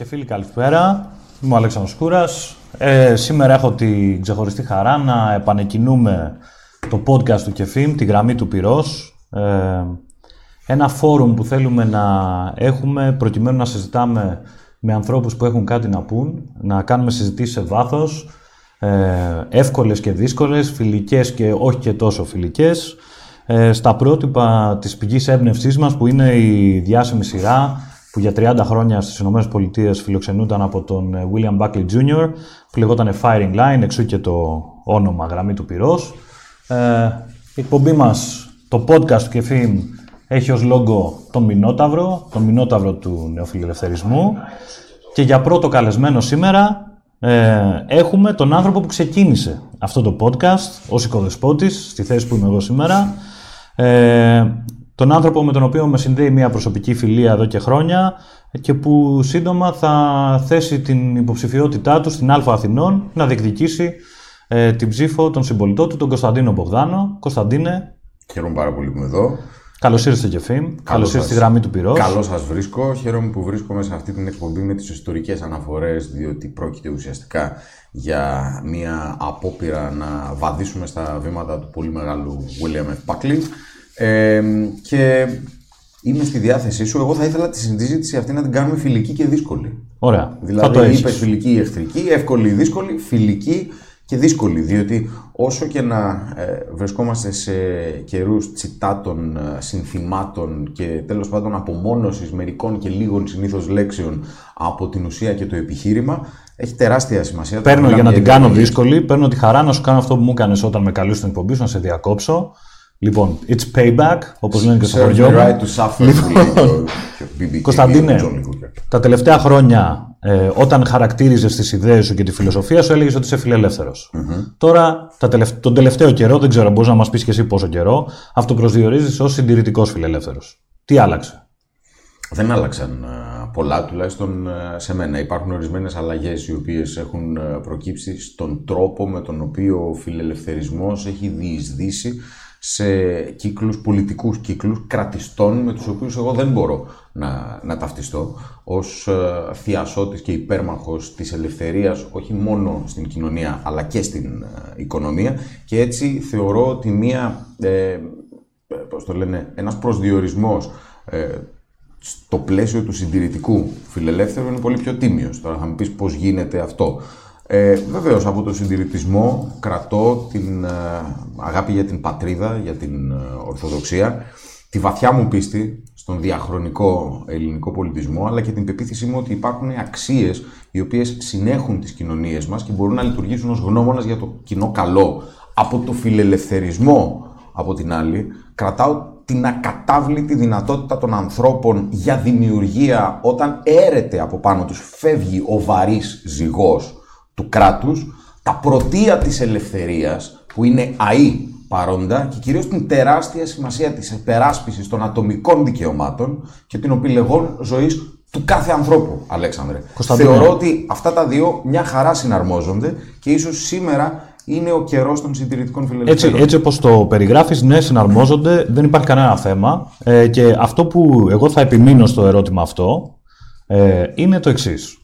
Φίλε και φίλοι, καλησπέρα. Είμαι ο Αλέξανδρος Κούρας. Ε, σήμερα έχω την ξεχωριστή χαρά να επανεκκινούμε το podcast του Κεφίμ, τη γραμμή του Πυρός. Ε, ένα φόρουμ που θέλουμε να έχουμε προκειμένου να συζητάμε με ανθρώπους που έχουν κάτι να πούν, να κάνουμε συζητήσεις σε βάθος, ε, εύκολες και δύσκολες, φιλικές και όχι και τόσο φιλικές, ε, στα πρότυπα της πηγής έμπνευσής μας που είναι η διάσημη σειρά που για 30 χρόνια στις ΗΠΑ φιλοξενούταν από τον ε, William Buckley Jr. που λεγόταν Firing Line, εξού και το όνομα γραμμή του πυρός. Ε, η εκπομπή μας, το podcast του Κεφίμ, έχει ως λόγο τον Μινόταυρο, τον Μινόταυρο του νεοφιλελευθερισμού και για πρώτο καλεσμένο σήμερα ε, έχουμε τον άνθρωπο που ξεκίνησε αυτό το podcast ως οικοδεσπότης, στη θέση που είμαι εγώ σήμερα, ε, τον άνθρωπο με τον οποίο με συνδέει μια προσωπική φιλία εδώ και χρόνια και που σύντομα θα θέσει την υποψηφιότητά του στην Α Αθηνών να διεκδικήσει ε, την ψήφο των συμπολιτών του, τον Κωνσταντίνο Μπογδάνο. Κωνσταντίνε. Χαίρομαι πάρα πολύ που είμαι εδώ. Καλώς ήρθατε, Κεφίμ. Καλώς ήρθατε στη γραμμή του πυρός. Καλώς σας βρίσκω. Χαίρομαι που βρίσκομαι σε αυτή την εκπομπή με τις ιστορικές αναφορές, διότι πρόκειται ουσιαστικά για μια απόπειρα να βαδίσουμε στα βήματα του πολύ μεγάλου William F. Buckley και είμαι στη διάθεσή σου. Εγώ θα ήθελα τη συζήτηση αυτή να την κάνουμε φιλική και δύσκολη. Ωραία. Δηλαδή, είπες φιλική ή εχθρική, εύκολη ή δύσκολη, φιλική και δύσκολη. Διότι όσο και να ε, βρισκόμαστε σε καιρούς τσιτάτων, ε, συνθημάτων και τέλος πάντων απομόνωσης μερικών και λίγων συνήθως λέξεων από την ουσία και το επιχείρημα, έχει τεράστια σημασία. Παίρνω για να την κάνω δύσκολη, παίρνω τη χαρά να σου κάνω αυτό που μου έκανες όταν με καλούσες στην εκπομπή σου, να σε διακόψω. Λοιπόν, it's payback, όπως λένε και στο χωριό μου. Right to suffer, λοιπόν, Κωνσταντίνε, τα τελευταία χρόνια, ε, όταν χαρακτήριζες τις ιδέες σου και τη φιλοσοφία σου, έλεγες ότι είσαι φιλελεύθερος. Mm-hmm. Τώρα, τα τελευ... τον τελευταίο καιρό, δεν ξέρω, μπορείς να μας πεις και εσύ πόσο καιρό, αυτοπροσδιορίζεις ως συντηρητικός φιλελεύθερος. Τι άλλαξε; Δεν άλλαξαν πολλά, τουλάχιστον σε μένα. Υπάρχουν ορισμένες αλλαγές οι οποίες έχουν προκύψει στον τρόπο με τον οποίο ο φιλελευθερισμός έχει διεισδύσει σε κύκλους, πολιτικούς κύκλους, κρατιστών με τους οποίους εγώ δεν μπορώ να, να ταυτιστώ ως ε, θειασότης και υπέρμαχος της ελευθερίας όχι μόνο στην κοινωνία αλλά και στην ε, οικονομία και έτσι θεωρώ ότι μία, ε, πώς το λένε, ένας προσδιορισμός ε, στο πλαίσιο του συντηρητικού φιλελεύθερου είναι πολύ πιο τίμιος. Τώρα θα μου πεις πώς γίνεται αυτό. Ε, βεβαίως, από το συντηρητισμό κρατώ την ε, αγάπη για την πατρίδα, για την ε, Ορθοδοξία, τη βαθιά μου πίστη στον διαχρονικό ελληνικό πολιτισμό, αλλά και την πεποίθησή μου ότι υπάρχουν αξίες οι οποίες συνέχουν τις κοινωνίες μας και μπορούν να λειτουργήσουν ως γνώμονας για το κοινό καλό. Από το φιλελευθερισμό, από την άλλη, κρατάω την ακατάβλητη δυνατότητα των ανθρώπων για δημιουργία όταν έρεται από πάνω τους, φεύγει ο βαρύς ζυγός του κράτους, τα πρωτεία της ελευθερίας που είναι αή παρόντα και κυρίως την τεράστια σημασία της επεράσπισης των ατομικών δικαιωμάτων και την οπιλεγών ζωής του κάθε ανθρώπου, Αλέξανδρε. Θεωρώ ότι αυτά τα δύο μια χαρά συναρμόζονται και ίσως σήμερα είναι ο καιρός των συντηρητικών φιλελευθερών. Έτσι, έτσι όπως το περιγράφεις, ναι, συναρμόζονται, δεν υπάρχει κανένα θέμα. Ε, και αυτό που εγώ θα επιμείνω στο ερώτημα αυτό ε, είναι το εξής.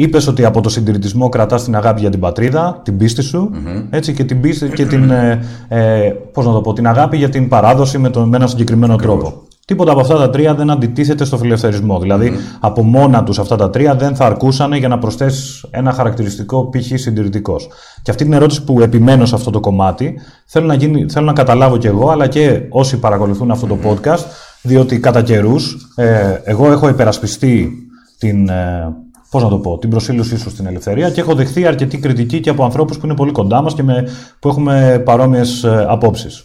Είπες ότι από το συντηρητισμό κρατάς την αγάπη για την πατρίδα, την πίστη σου, έτσι, και την, πίστη, και την, ε, ε, πώς να το πω, την αγάπη για την παράδοση με, τον, με έναν συγκεκριμένο τρόπο. Τίποτα από αυτά τα τρία δεν αντιτίθεται στο φιλελευθερισμό. Δηλαδή, από μόνα τους αυτά τα τρία δεν θα αρκούσαν για να προσθέσεις ένα χαρακτηριστικό π.χ. συντηρητικός. Και αυτή την ερώτηση που επιμένω σε αυτό το κομμάτι, θέλω να, γίνει, θέλω να καταλάβω κι εγώ, αλλά και όσοι παρακολουθούν αυτό το podcast, διότι κατά καιρούς ε, εγώ έχω υπερασπιστεί την. Ε, Πώς να το πω, την προσήλωσή σου στην ελευθερία και έχω δεχθεί αρκετή κριτική και από ανθρώπους που είναι πολύ κοντά μας και με, που έχουμε παρόμοιες απόψεις.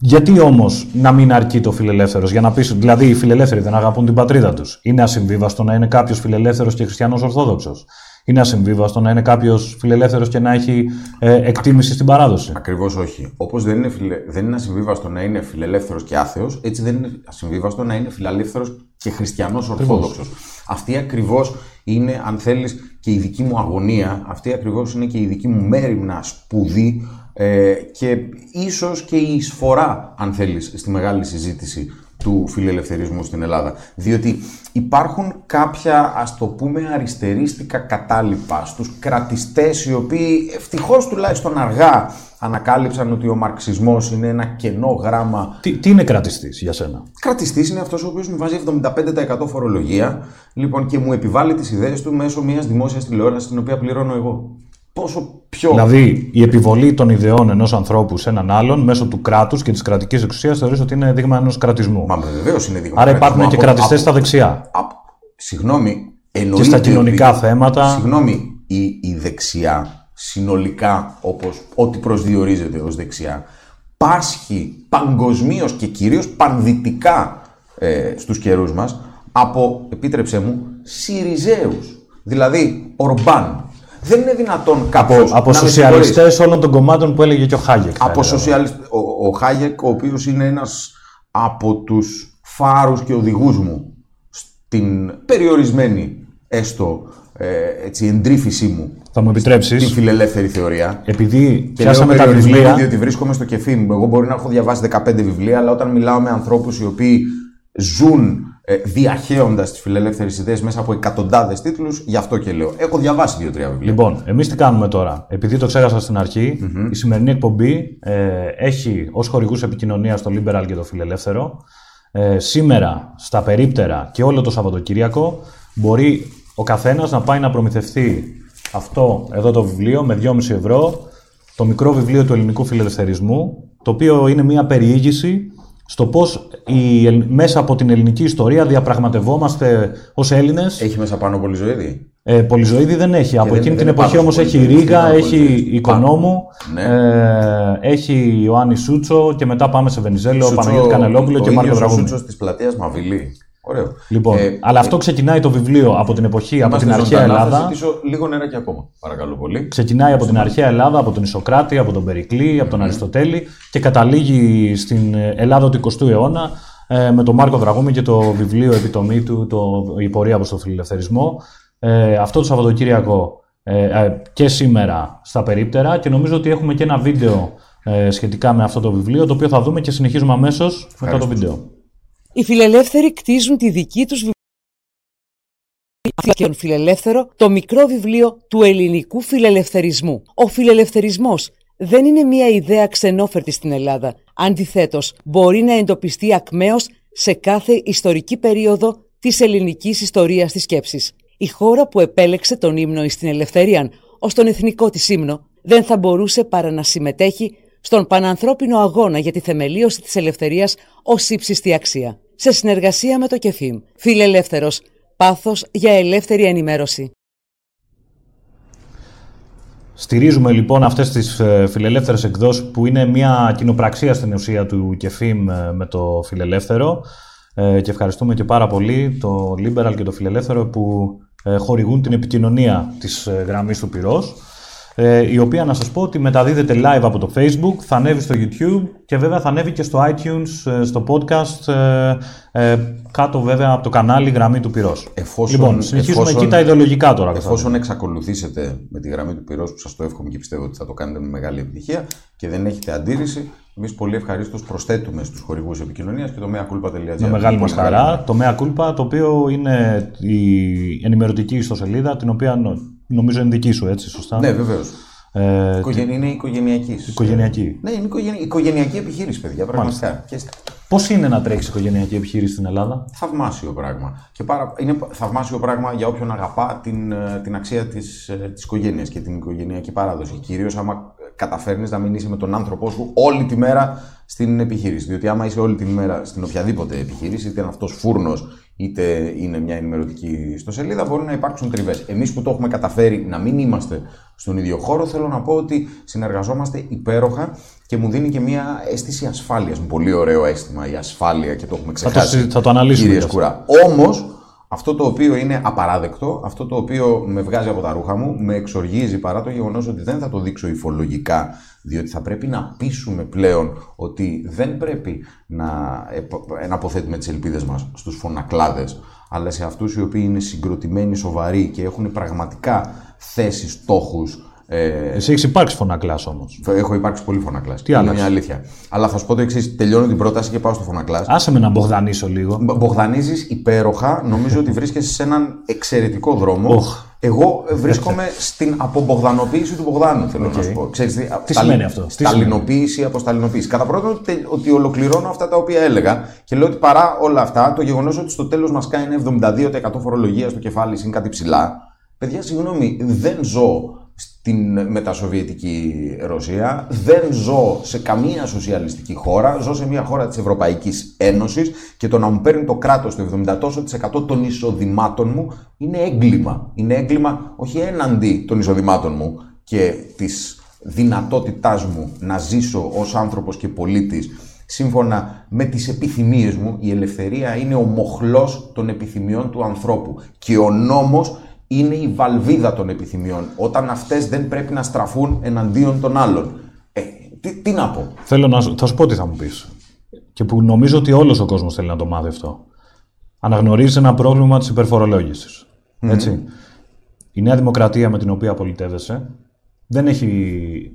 Γιατί όμως να μην αρκεί το φιλελεύθερος, για να πεις, δηλαδή οι φιλελεύθεροι δεν αγαπούν την πατρίδα τους. Είναι ασυμβίβαστο να είναι κάποιος φιλελεύθερος και χριστιανός Ορθόδοξος. Είναι ασυμβίβαστο να είναι κάποιος φιλελεύθερος και να έχει ε, εκτίμηση στην παράδοση. Ακριβώς όχι. Όπως δεν, είναι φιλε... δεν είναι ασυμβίβαστο να είναι φιλελεύθερος και άθεος, έτσι δεν είναι ασυμβίβαστο να είναι φιλελεύθερος και χριστιανός Ορθόδοξος. Αυτή ακριβώς είναι, αν θέλεις, και η δική μου αγωνία, αυτή ακριβώς είναι και η δική μου μέρημνα σπουδή ε, και ίσως και η εισφορά, αν θέλεις, στη μεγάλη συζήτηση του φιλελευθερισμού στην Ελλάδα. Διότι υπάρχουν κάποια, ας το πούμε, αριστερίστικα κατάλοιπα στους κρατιστές οι οποίοι ευτυχώς τουλάχιστον αργά ανακάλυψαν ότι ο μαρξισμός είναι ένα κενό γράμμα. Τι, τι είναι κρατιστής για σένα; Κρατιστής είναι αυτός ο οποίος μου βάζει 75% φορολογία λοιπόν, και μου επιβάλλει τις ιδέες του μέσω μιας δημόσιας τηλεόρασης την οποία πληρώνω εγώ. Πόσο πιο. Δηλαδή, η επιβολή των ιδεών ενός ανθρώπου σε έναν άλλον μέσω του κράτους και της κρατικής εξουσίας θεωρείς ότι είναι δείγμα ενός κρατισμού. Μα βεβαίως είναι δείγμα Άρα υπάρχουν και κρατιστές στα δεξιά. συγγνώμη, εννοείται. Και στα κοινωνικά θέματα. Συγγνώμη, η, η δεξιά συνολικά, όπως ό,τι προσδιορίζεται ως δεξιά, πάσχει παγκοσμίως και κυρίως πανδυτικά ε, στους καιρούς μας από, επίτρεψέ μου, Σιριζέους. Δηλαδή, Ορμπάν, δεν είναι δυνατόν κάποιος. Από, από σοσιαλιστές όλων των κομμάτων που έλεγε και ο Χάγεκ. Από σοσιαλιστέ. Ο, ο Χάγεκ, ο οποίος είναι ένας από τους φάρους και οδηγούς μου στην περιορισμένη έστω ε, έτσι, εντρίφησή μου. Θα μου επιτρέψεις; Την φιλελεύθερη θεωρία. Επειδή πιάσαμε τα βιβλία. Διότι βρίσκομαι στο κεφί μου. Εγώ μπορεί να έχω διαβάσει 15 βιβλία, αλλά όταν μιλάω με ανθρώπους οι οποίοι ζουν ε, διαχέοντας τις φιλελεύθερες ιδέες μέσα από εκατοντάδες τίτλους, γι' αυτό και λέω. Έχω διαβάσει δύο-τρία βιβλία. Λοιπόν, εμείς τι κάνουμε τώρα; Επειδή το ξέχασα στην αρχη η σημερινή εκπομπή ε, έχει ως χορηγούς επικοινωνίας το Liberal και το Φιλελεύθερο. Ε, σήμερα, στα περίπτερα και όλο το Σαββατοκύριακο, μπορεί ο καθένας να πάει να προμηθευτεί αυτό εδώ το βιβλίο με 2,5 ευρώ, το μικρό βιβλίο του ελληνικού φιλελευθερισμού, το οποίο είναι μια περιήγηση στο πώ μέσα από την ελληνική ιστορία διαπραγματευόμαστε ως Έλληνες. Έχει μέσα πάνω Πολυζωήδη. Ε, Πολυζωήδη δεν έχει. από εκείνη την εποχή όμως έχει Ρίγα, έχει Οικονόμου, ναι. ε, έχει Ιωάννη Σούτσο και μετά πάμε σε Βενιζέλο, Παναγιώτη Κανελόπουλο και Μάρκο Δραγούμη. Ο Σούτσος της πλατείας Μαβιλή. Ωραίο. Λοιπόν, ε, αλλά αυτό ξεκινάει το βιβλίο από την εποχή, από την αρχαία Ελλάδα. Θα ζητήσω λίγο νεράκι ακόμα, παρακαλώ πολύ. Ξεκινάει από την αρχαία Ελλάδα, από τον Ισοκράτη, από τον Περικλή, από τον Αριστοτέλη και καταλήγει στην Ελλάδα του 20ου αιώνα ε, με τον Μάρκο Δραγούμη και το βιβλίο επιτομή του, το, η πορεία προς τον φιλελευθερισμό. Ε, αυτό το Σαββατοκύριακο ε, ε, και σήμερα στα περίπτερα και νομίζω ότι έχουμε και ένα βίντεο ε, σχετικά με αυτό το βιβλίο το οποίο θα δούμε και συνεχίζουμε αμέσως μετά το βίντεο. Οι φιλελεύθεροι κτίζουν τη δική τους βιβλία και τον φιλελεύθερο το μικρό βιβλίο του ελληνικού φιλελευθερισμού. Ο φιλελευθερισμός δεν είναι μια ιδέα ξενόφερτη στην Ελλάδα. Αντιθέτως, μπορεί να εντοπιστεί ακμαίως σε κάθε ιστορική περίοδο της ελληνικής ιστορίας της σκέψης. Η χώρα που επέλεξε τον ύμνο στην ελευθερία ως τον εθνικό της ύμνο δεν θα μπορούσε παρά να συμμετέχει στον πανανθρώπινο αγώνα για τη θεμελίωση της ελευθερίας ως ύψιστη αξία σε συνεργασία με το ΚΕΦΙΜ. Φιλελεύθερος, πάθος για ελεύθερη ενημέρωση. Στηρίζουμε λοιπόν αυτές τις ε, φιλελεύθερες εκδόσεις που είναι μια κοινοπραξία στην ουσία του ΚΕΦΙΜ ε, με το φιλελεύθερο ε, και ευχαριστούμε και πάρα πολύ το Liberal και το Φιλελεύθερο που χορηγούν την επικοινωνία της γραμμής του πυρός ε, η οποία να σας πω ότι μεταδίδεται live από το Facebook, θα ανέβει στο YouTube και βέβαια θα ανέβει και στο iTunes, ε, στο podcast, ε, ε, κάτω βέβαια από το κανάλι Γραμμή του Πυρός. Εφόσον, λοιπόν, συνεχίζουμε εφόσον, εκεί τα ιδεολογικά τώρα. Εφόσον εξακολουθήσετε με τη Γραμμή του Πυρός, που σας το εύχομαι και πιστεύω ότι θα το κάνετε με μεγάλη επιτυχία και δεν έχετε αντίρρηση, Εμείς πολύ ευχαρίστως προσθέτουμε στους χορηγούς επικοινωνίας και το meaculpa.gr. Με μεγάλη μας χαρά. Το Mea το οποίο είναι η ενημερωτική ιστοσελίδα, την οποία νομίζω είναι δική σου, έτσι, σωστά; Ναι, βεβαίως. Ε, είναι οικογενειακή. Οικογενειακή. Ναι, είναι οικογενειακή επιχείρηση, παιδιά, πραγματικά. Πώς είναι να τρέχεις οικογενειακή επιχείρηση στην Ελλάδα, Θαυμάσιο πράγμα. Και πάρα... Είναι θαυμάσιο πράγμα για όποιον αγαπά την, ε, την αξία της της ε, οικογένειας και την οικογενειακή παράδοση. Κυρίως άμα καταφέρνεις να μην είσαι με τον άνθρωπό σου όλη τη μέρα στην επιχείρηση. Διότι άμα είσαι όλη τη μέρα στην οποιαδήποτε επιχείρηση, είτε είναι αυτός φούρνος, είτε είναι μια ενημερωτική ιστοσελίδα, μπορεί να υπάρξουν τριβές. Εμείς που το έχουμε καταφέρει να μην είμαστε στον ίδιο χώρο, θέλω να πω ότι συνεργαζόμαστε υπέροχα και μου δίνει και μια αίσθηση ασφάλειας. Πολύ ωραίο αίσθημα η ασφάλεια και το έχουμε ξεχάσει. Θα το, θα το αναλύσουμε. Όμως, αυτό το οποίο είναι απαράδεκτο, αυτό το οποίο με βγάζει από τα ρούχα μου, με εξοργίζει παρά το γεγονός ότι δεν θα το δείξω υφολογικά, διότι θα πρέπει να πείσουμε πλέον ότι δεν πρέπει να, να αποθέτουμε τις ελπίδες μας στους φωνακλάδες, αλλά σε αυτούς οι οποίοι είναι συγκροτημένοι, σοβαροί και έχουν πραγματικά θέσει στόχους Ε, Εσύ έχεις υπάρξει φωνακλά όμως. έχω υπάρξει πολύ φωνακλά. Τι Είναι άλλαξε; μια αλήθεια. Αλλά θα σου πω το εξής: τελειώνω την πρόταση και πάω στο φωνακλά. Άσε με να μπογδανίσω λίγο. Μπογδανίζεις υπέροχα. Νομίζω ότι βρίσκεσαι σε έναν εξαιρετικό δρόμο. Οχ. Εγώ βρίσκομαι στην απομπογδανοποίηση του Μπογδάνου, θέλω να σου πω. Ξέρεις, τι Τι σημαίνει αυτό; Τι Σταλινοποίηση από σταλινοποίηση. Κατά πρώτον, ότι- ότι ολοκληρώνω αυτά τα οποία έλεγα και λέω ότι παρά όλα αυτά, το γεγονός ότι στο τέλος μας κάνει 72% φορολογία στο κεφάλι είναι κάτι ψηλά. Παιδιά, συγγνώμη, δεν ζω στην μετασοβιετική Ρωσία, δεν ζω σε καμία σοσιαλιστική χώρα, ζω σε μια χώρα της Ευρωπαϊκής Ένωσης και το να μου παίρνει το κράτος το 70% των εισοδημάτων μου είναι έγκλημα. Είναι έγκλημα όχι έναντι των εισοδημάτων μου και της δυνατότητάς μου να ζήσω ως άνθρωπος και πολίτης σύμφωνα με τις επιθυμίες μου. Η ελευθερία είναι ο μοχλός των επιθυμιών του ανθρώπου και ο νόμος είναι η βαλβίδα των επιθυμιών, όταν αυτές δεν πρέπει να στραφούν εναντίον των άλλων. Ε, τι, τι να πω; Θέλω να σου- θα σου πω τι θα μου πεις. Και που νομίζω ότι όλος ο κόσμος θέλει να το μάθει αυτό. Αναγνωρίζεις ένα πρόβλημα της υπερφορολόγησης. Έτσι. Η Νέα Δημοκρατία με την οποία πολιτεύεσαι δεν έχει,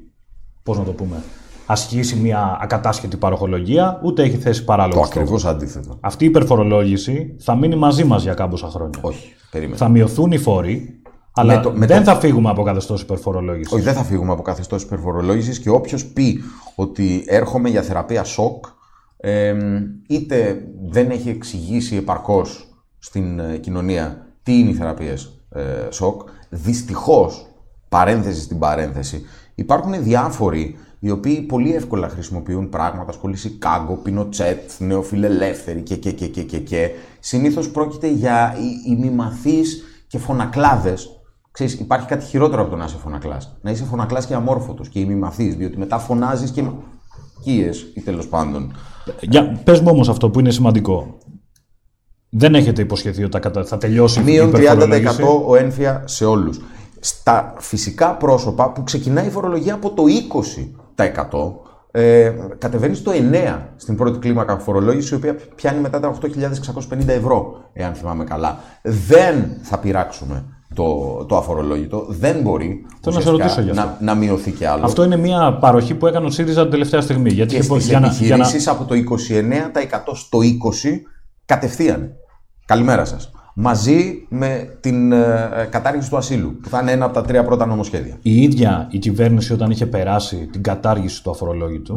πώς να το πούμε, ασκήσει μια ακατάσχετη παροχολογία, ούτε έχει θέσει Το παράλογο στόχο. ακριβώς αντίθετο. Αυτή η υπερφορολόγηση θα μείνει μαζί μας για κάμποσα χρόνια. Όχι, περίμενε. Θα μειωθούν οι φόροι, αλλά το- με δεν το- θα φύγουμε από καθεστώς υπερφορολόγησης. Όχι, δεν θα φύγουμε από καθεστώς υπερφορολόγησης και όποιος πει ότι έρχομαι για θεραπεία σοκ, εμ, είτε δεν έχει εξηγήσει επαρκώς στην ε, κοινωνία τι είναι οι θεραπείες ε, σοκ, δυστυχώς, παρένθεση στην παρένθεση, υπάρχουν διάφοροι οι οποίοι πολύ εύκολα χρησιμοποιούν πράγματα, σχολή Σικάγκο, Πινοτσέτ, νεοφιλελεύθεροι και και και και και και. Συνήθως πρόκειται για οι- ημιμαθείς και φωνακλάδες Ξέρεις, υπάρχει κάτι χειρότερο από το να είσαι φωνακλάς. Να είσαι φωνακλάς και αμόρφωτος και ημιμαθή, διότι μετά φωνάζεις και κίε ή τέλος πάντων. Για, πες μου όμως αυτό που είναι σημαντικό. Δεν έχετε υποσχεθεί ότι θα, κατα- θα τελειώσει η Μείον 30% υπερφορολόγηση. ο ένφια σε όλους. Στα φυσικά πρόσωπα που ξεκινάει η φορολογία από το 20%, ε, κατεβαίνει στο 9% στην πρώτη κλίμακα φορολόγηση, η οποία πιάνει μετά τα 8.650 ευρώ, εάν θυμάμαι καλά. Δεν θα πειράξουμε το, το αφορολόγητο, δεν μπορεί Θέλω να σε ουσιαστικά ρωτήσω γι' αυτό. να, να μειωθεί και άλλο. Αυτό είναι μια παροχή που έκανε ο ΣΥΡΙΖΑ την τελευταία στιγμή. Γιατί και είχε πω- στις για να- για να- επιχειρήσεις από το 29% στο 20% κατευθείαν. Καλημέρα σας. Μαζί με την ε, ε, κατάργηση του ασύλου, που θα είναι ένα από τα τρία πρώτα νομοσχέδια. η ίδια η κυβέρνηση όταν είχε περάσει την κατάργηση του αφορολόγητου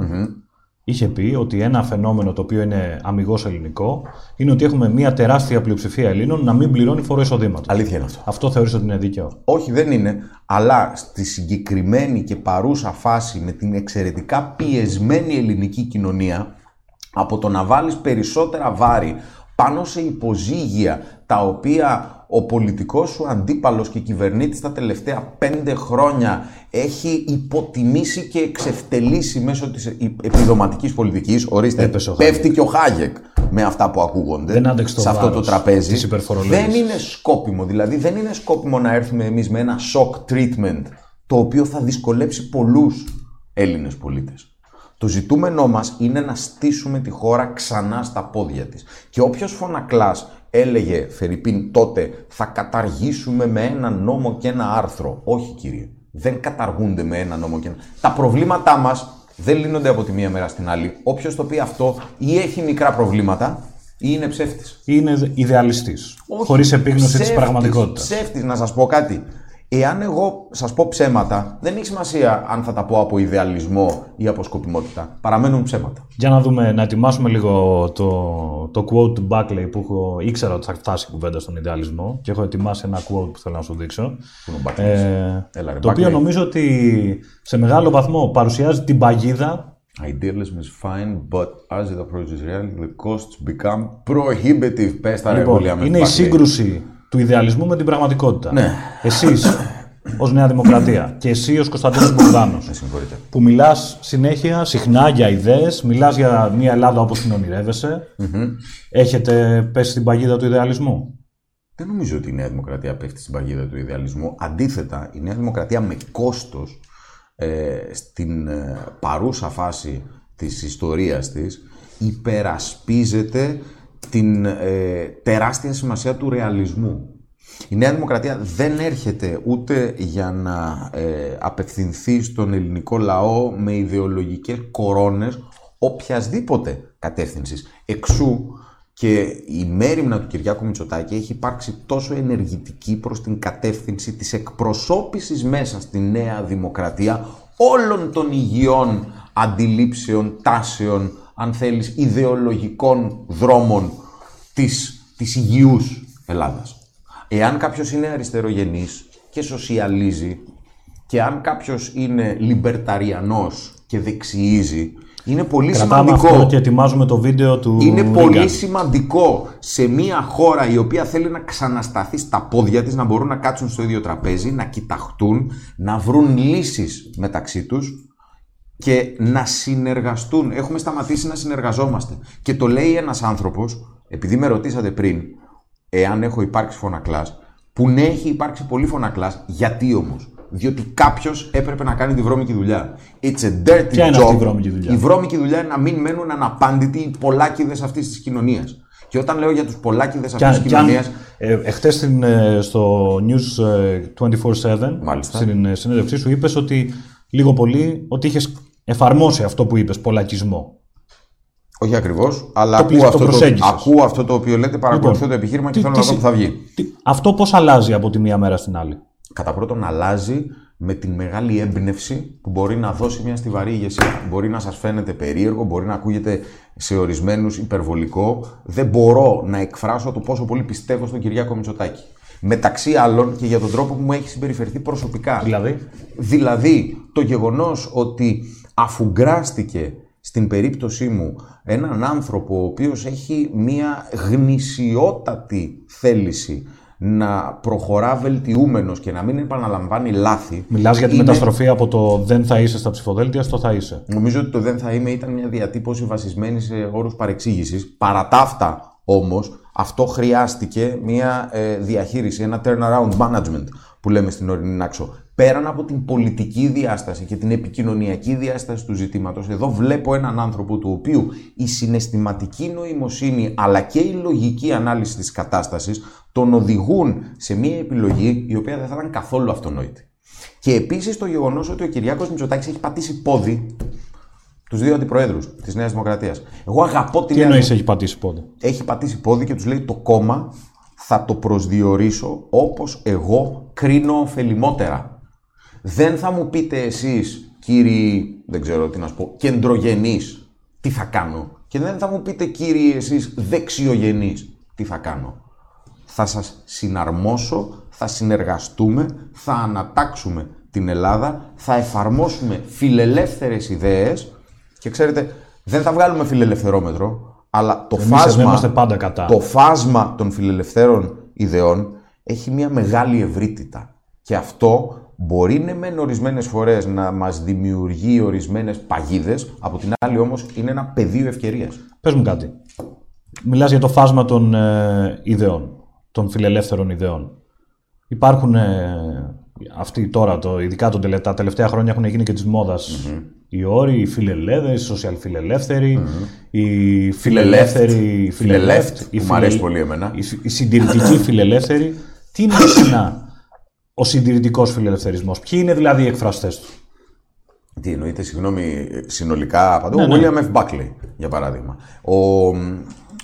είχε πει ότι ένα φαινόμενο το οποίο είναι αμυγός ελληνικό είναι ότι έχουμε μια τεράστια πλειοψηφία Ελλήνων να μην πληρώνει φόρο εισοδήματος. Αλήθεια είναι αυτό. Αυτό θεωρείς ότι είναι δίκαιο; Όχι, δεν είναι, αλλά στη συγκεκριμένη και παρούσα φάση με την εξαιρετικά πιεσμένη ελληνική κοινωνία, από το να βάλεις περισσότερα βάρη πάνω σε υποζύγια τα οποία ο πολιτικός σου αντίπαλος και κυβερνήτης τα τελευταία πέντε χρόνια έχει υποτιμήσει και εξευτελίσει μέσω της επιδοματικής πολιτικής. Ορίστε, Έπεσε ο πέφτει και ο Χάγεκ με αυτά που ακούγονται Δεν άντεξε το σε αυτό το βάρος τραπέζι. της υπερφορολόγησης. Δεν είναι σκόπιμο. Δηλαδή δεν είναι σκόπιμο να έρθουμε εμείς με ένα shock treatment το οποίο θα δυσκολέψει πολλούς Έλληνες πολίτες. Το ζητούμενό μας είναι να στήσουμε τη χώρα ξανά στα πόδια της. Και όποιος φωνακλάς έλεγε, Φερρυπίν, τότε θα καταργήσουμε με ένα νόμο και ένα άρθρο. Όχι κύριε, δεν καταργούνται με ένα νόμο και ένα... Τα προβλήματά μας δεν λύνονται από τη μία μέρα στην άλλη. Όποιος το πει αυτό ή έχει μικρά προβλήματα ή είναι ψεύτης. Είναι ιδεαλιστής, Όχι, χωρίς επίγνωση της ψεύτης, πραγματικότητας. Ψεύτης, να σας πω κάτι. Εάν εγώ σας πω ψέματα, δεν έχει σημασία αν θα τα πω από ιδεαλισμό ή από σκοπιμότητα. Παραμένουν ψέματα. Για να δούμε, να ετοιμάσουμε λίγο το, το quote του Buckley που έχω, ήξερα ότι θα φτάσει η κουβέντα στον ιδεαλισμό και έχω ετοιμάσει ένα quote που θέλω να σου δείξω. Πού είναι ο Buckley? Ε, Έλα, ρε, το οποίο Buckley. νομίζω ότι σε μεγάλο βαθμό παρουσιάζει την παγίδα Idealism is fine, but as it approaches reality, the costs become prohibitive. Πες τα ρε Λοιπόν, William είναι η Buckley. σύγκρουση του ιδεαλισμού με την πραγματικότητα. Ναι. Εσείς ως Νέα Δημοκρατία και εσύ ως Κωνσταντίνος Μπογδάνος Με συγχωρείτε. που μιλάς συνέχεια, συχνά για ιδέες, μιλάς για μια Ελλάδα όπως την ονειρεύεσαι, έχετε πέσει στην παγίδα του ιδεαλισμού; Δεν νομίζω ότι η Νέα Δημοκρατία πέφτει στην παγίδα του ιδεαλισμού. Αντίθετα, η Νέα Δημοκρατία με κόστος ε, στην ε, παρούσα φάση της ιστορίας της υπερασπίζεται την ε, τεράστια σημασία του ρεαλισμού. Η Νέα Δημοκρατία δεν έρχεται ούτε για να ε, απευθυνθεί στον ελληνικό λαό με ιδεολογικές κορώνες οποιασδήποτε κατεύθυνσης. Εξού και η μέρημνα του Κυριάκου Μητσοτάκη έχει υπάρξει τόσο ενεργητική προς την κατεύθυνση της εκπροσώπησης μέσα στη Νέα Δημοκρατία όλων των υγιών αντιλήψεων, τάσεων, αν θέλεις, ιδεολογικών δρόμων της, της υγιούς Ελλάδας. Εάν κάποιος είναι αριστερογενής και σοσιαλίζει και αν κάποιος είναι λιμπερταριανός και δεξιίζει, είναι πολύ Κρατάμε σημαντικό. αυτό και ετοιμάζουμε το βίντεο του Είναι Ρίγκαν. πολύ σημαντικό σε μια χώρα η οποία θέλει να ξανασταθεί στα πόδια της, να μπορούν να κάτσουν στο ίδιο τραπέζι, να κοιταχτούν, να βρουν λύσεις μεταξύ τους και να συνεργαστούν. Έχουμε σταματήσει να συνεργαζόμαστε. Και το λέει ένας άνθρωπος, επειδή με ρωτήσατε πριν, εάν έχω υπάρξει φωνακλάς, που ναι έχει υπάρξει πολύ φωνακλάς, γιατί όμως; Διότι κάποιος έπρεπε να κάνει τη βρώμικη δουλειά. It's a dirty Ποια είναι job. αυτή η βρώμικη δουλειά; Η βρώμικη δουλειά είναι να μην μένουν αναπάντητοι οι πολλάκιδες αυτής της κοινωνίας. Και όταν λέω για τους πολλάκιδες Και, αυτής αν- της και αν, κοινωνίας, ε, εχθές στην, ε, στο News ε, 24-7, Μάλιστα. στην ε, συνέντευξή σου, είπες ότι λίγο πολύ ότι είχες εφαρμόσει αυτό που είπες, πολλακισμό. όχι ακριβώς, αλλά Το ακούω, πλησ- αυτό το το, προσέγγισες. ακούω αυτό το οποίο λέτε, παρακολουθώ Λοιπόν, το επιχείρημα και τι- θέλω τι να δω συ- που θα βγει. Τι- αυτό πώς αλλάζει από τη μία μέρα στην άλλη; Κατά πρώτον, αλλάζει με την μεγάλη έμπνευση που μπορεί να δώσει μια στιβαρή ηγεσία. Μπορεί να σας φαίνεται περίεργο, μπορεί να ακούγεται σε ορισμένους υπερβολικό. Δεν μπορώ να εκφράσω το πόσο πολύ πιστεύω στον Κυριάκο Μητσοτάκη. Μεταξύ άλλων και για τον τρόπο που μου έχει συμπεριφερθεί προσωπικά. Δηλαδή, Δηλαδή, το γεγονός ότι αφουγκράστηκε στην περίπτωσή μου έναν άνθρωπο ο οποίος έχει μία γνησιότατη θέληση να προχωρά βελτιούμενος και να μην επαναλαμβάνει λάθη. μιλάς για τη είναι- μεταστροφή από το δεν θα είσαι στα ψηφοδέλτια στο θα είσαι. Νομίζω ότι το δεν θα είμαι ήταν μια διατύπωση βασισμένη σε όρους παρεξήγησης. Παρά τα αυτά όμως, αυτό χρειάστηκε μια ε, διαχείριση, ένα turnaround management που λέμε στην ορεινή Νάξο. Πέραν από την πολιτική διάσταση και την επικοινωνιακή διάσταση του ζητήματος, εδώ βλέπω έναν άνθρωπο του οποίου η συναισθηματική νοημοσύνη αλλά και η λογική ανάλυση της κατάστασης τον οδηγούν σε μια επιλογή η οποία δεν θα ήταν καθόλου αυτονόητη. Και επίσης το γεγονός ότι ο Κυριάκος Μητσοτάκης έχει πατήσει πόδι τους δύο αντιπροέδρους της Νέας Δημοκρατίας. Εγώ αγαπώ τη Τι Νέα εννοείς έχει πατήσει πόδι; Έχει πατήσει πόδι και τους λέει το κόμμα θα το προσδιορίσω όπως εγώ κρίνω ωφελημότερα. Δεν θα μου πείτε εσείς, κύριοι, δεν ξέρω τι να σου πω, κεντρογενείς, τι θα κάνω. Και δεν θα μου πείτε, κύριοι, εσείς δεξιογενείς, τι θα κάνω. Θα σας συναρμόσω, θα συνεργαστούμε, θα ανατάξουμε την Ελλάδα, θα εφαρμόσουμε φιλελεύθερες ιδέες και ξέρετε, δεν θα βγάλουμε φιλελευθερόμετρο, αλλά το Εμείς εδώ φάσμα, είμαστε πάντα κατά. το φάσμα των φιλελευθέρων ιδεών έχει μια μεγάλη ευρύτητα. Και αυτό μπορεί ναι μεν ορισμένες φορές να μας δημιουργεί ορισμένες παγίδες, από την άλλη όμως είναι ένα πεδίο ευκαιρίας. Πες μου κάτι. Μιλάς για το φάσμα των ε, ιδεών, των φιλελεύθερων ιδεών. Υπάρχουν ε, αυτοί τώρα, το, ειδικά τον, τελε- τα τελευταία χρόνια έχουν γίνει και της μοδας οι όροι, οι φιλελεύθεροι, οι social φιλελεύθεροι, οι φιλελεύθεροι, οι Φιλελεύθ, οι που μου αρέσει πολύ εμένα. οι, οι συντηρητικοί φιλελεύθεροι. Τι είναι εσένα ο συντηρητικός φιλελευθερισμός, ποιοι είναι δηλαδή οι εκφραστές του; Τι εννοείται, συγγνώμη, συνολικά απαντώ. Ναι, ο ναι. William F. Buckley, για παράδειγμα. Ο,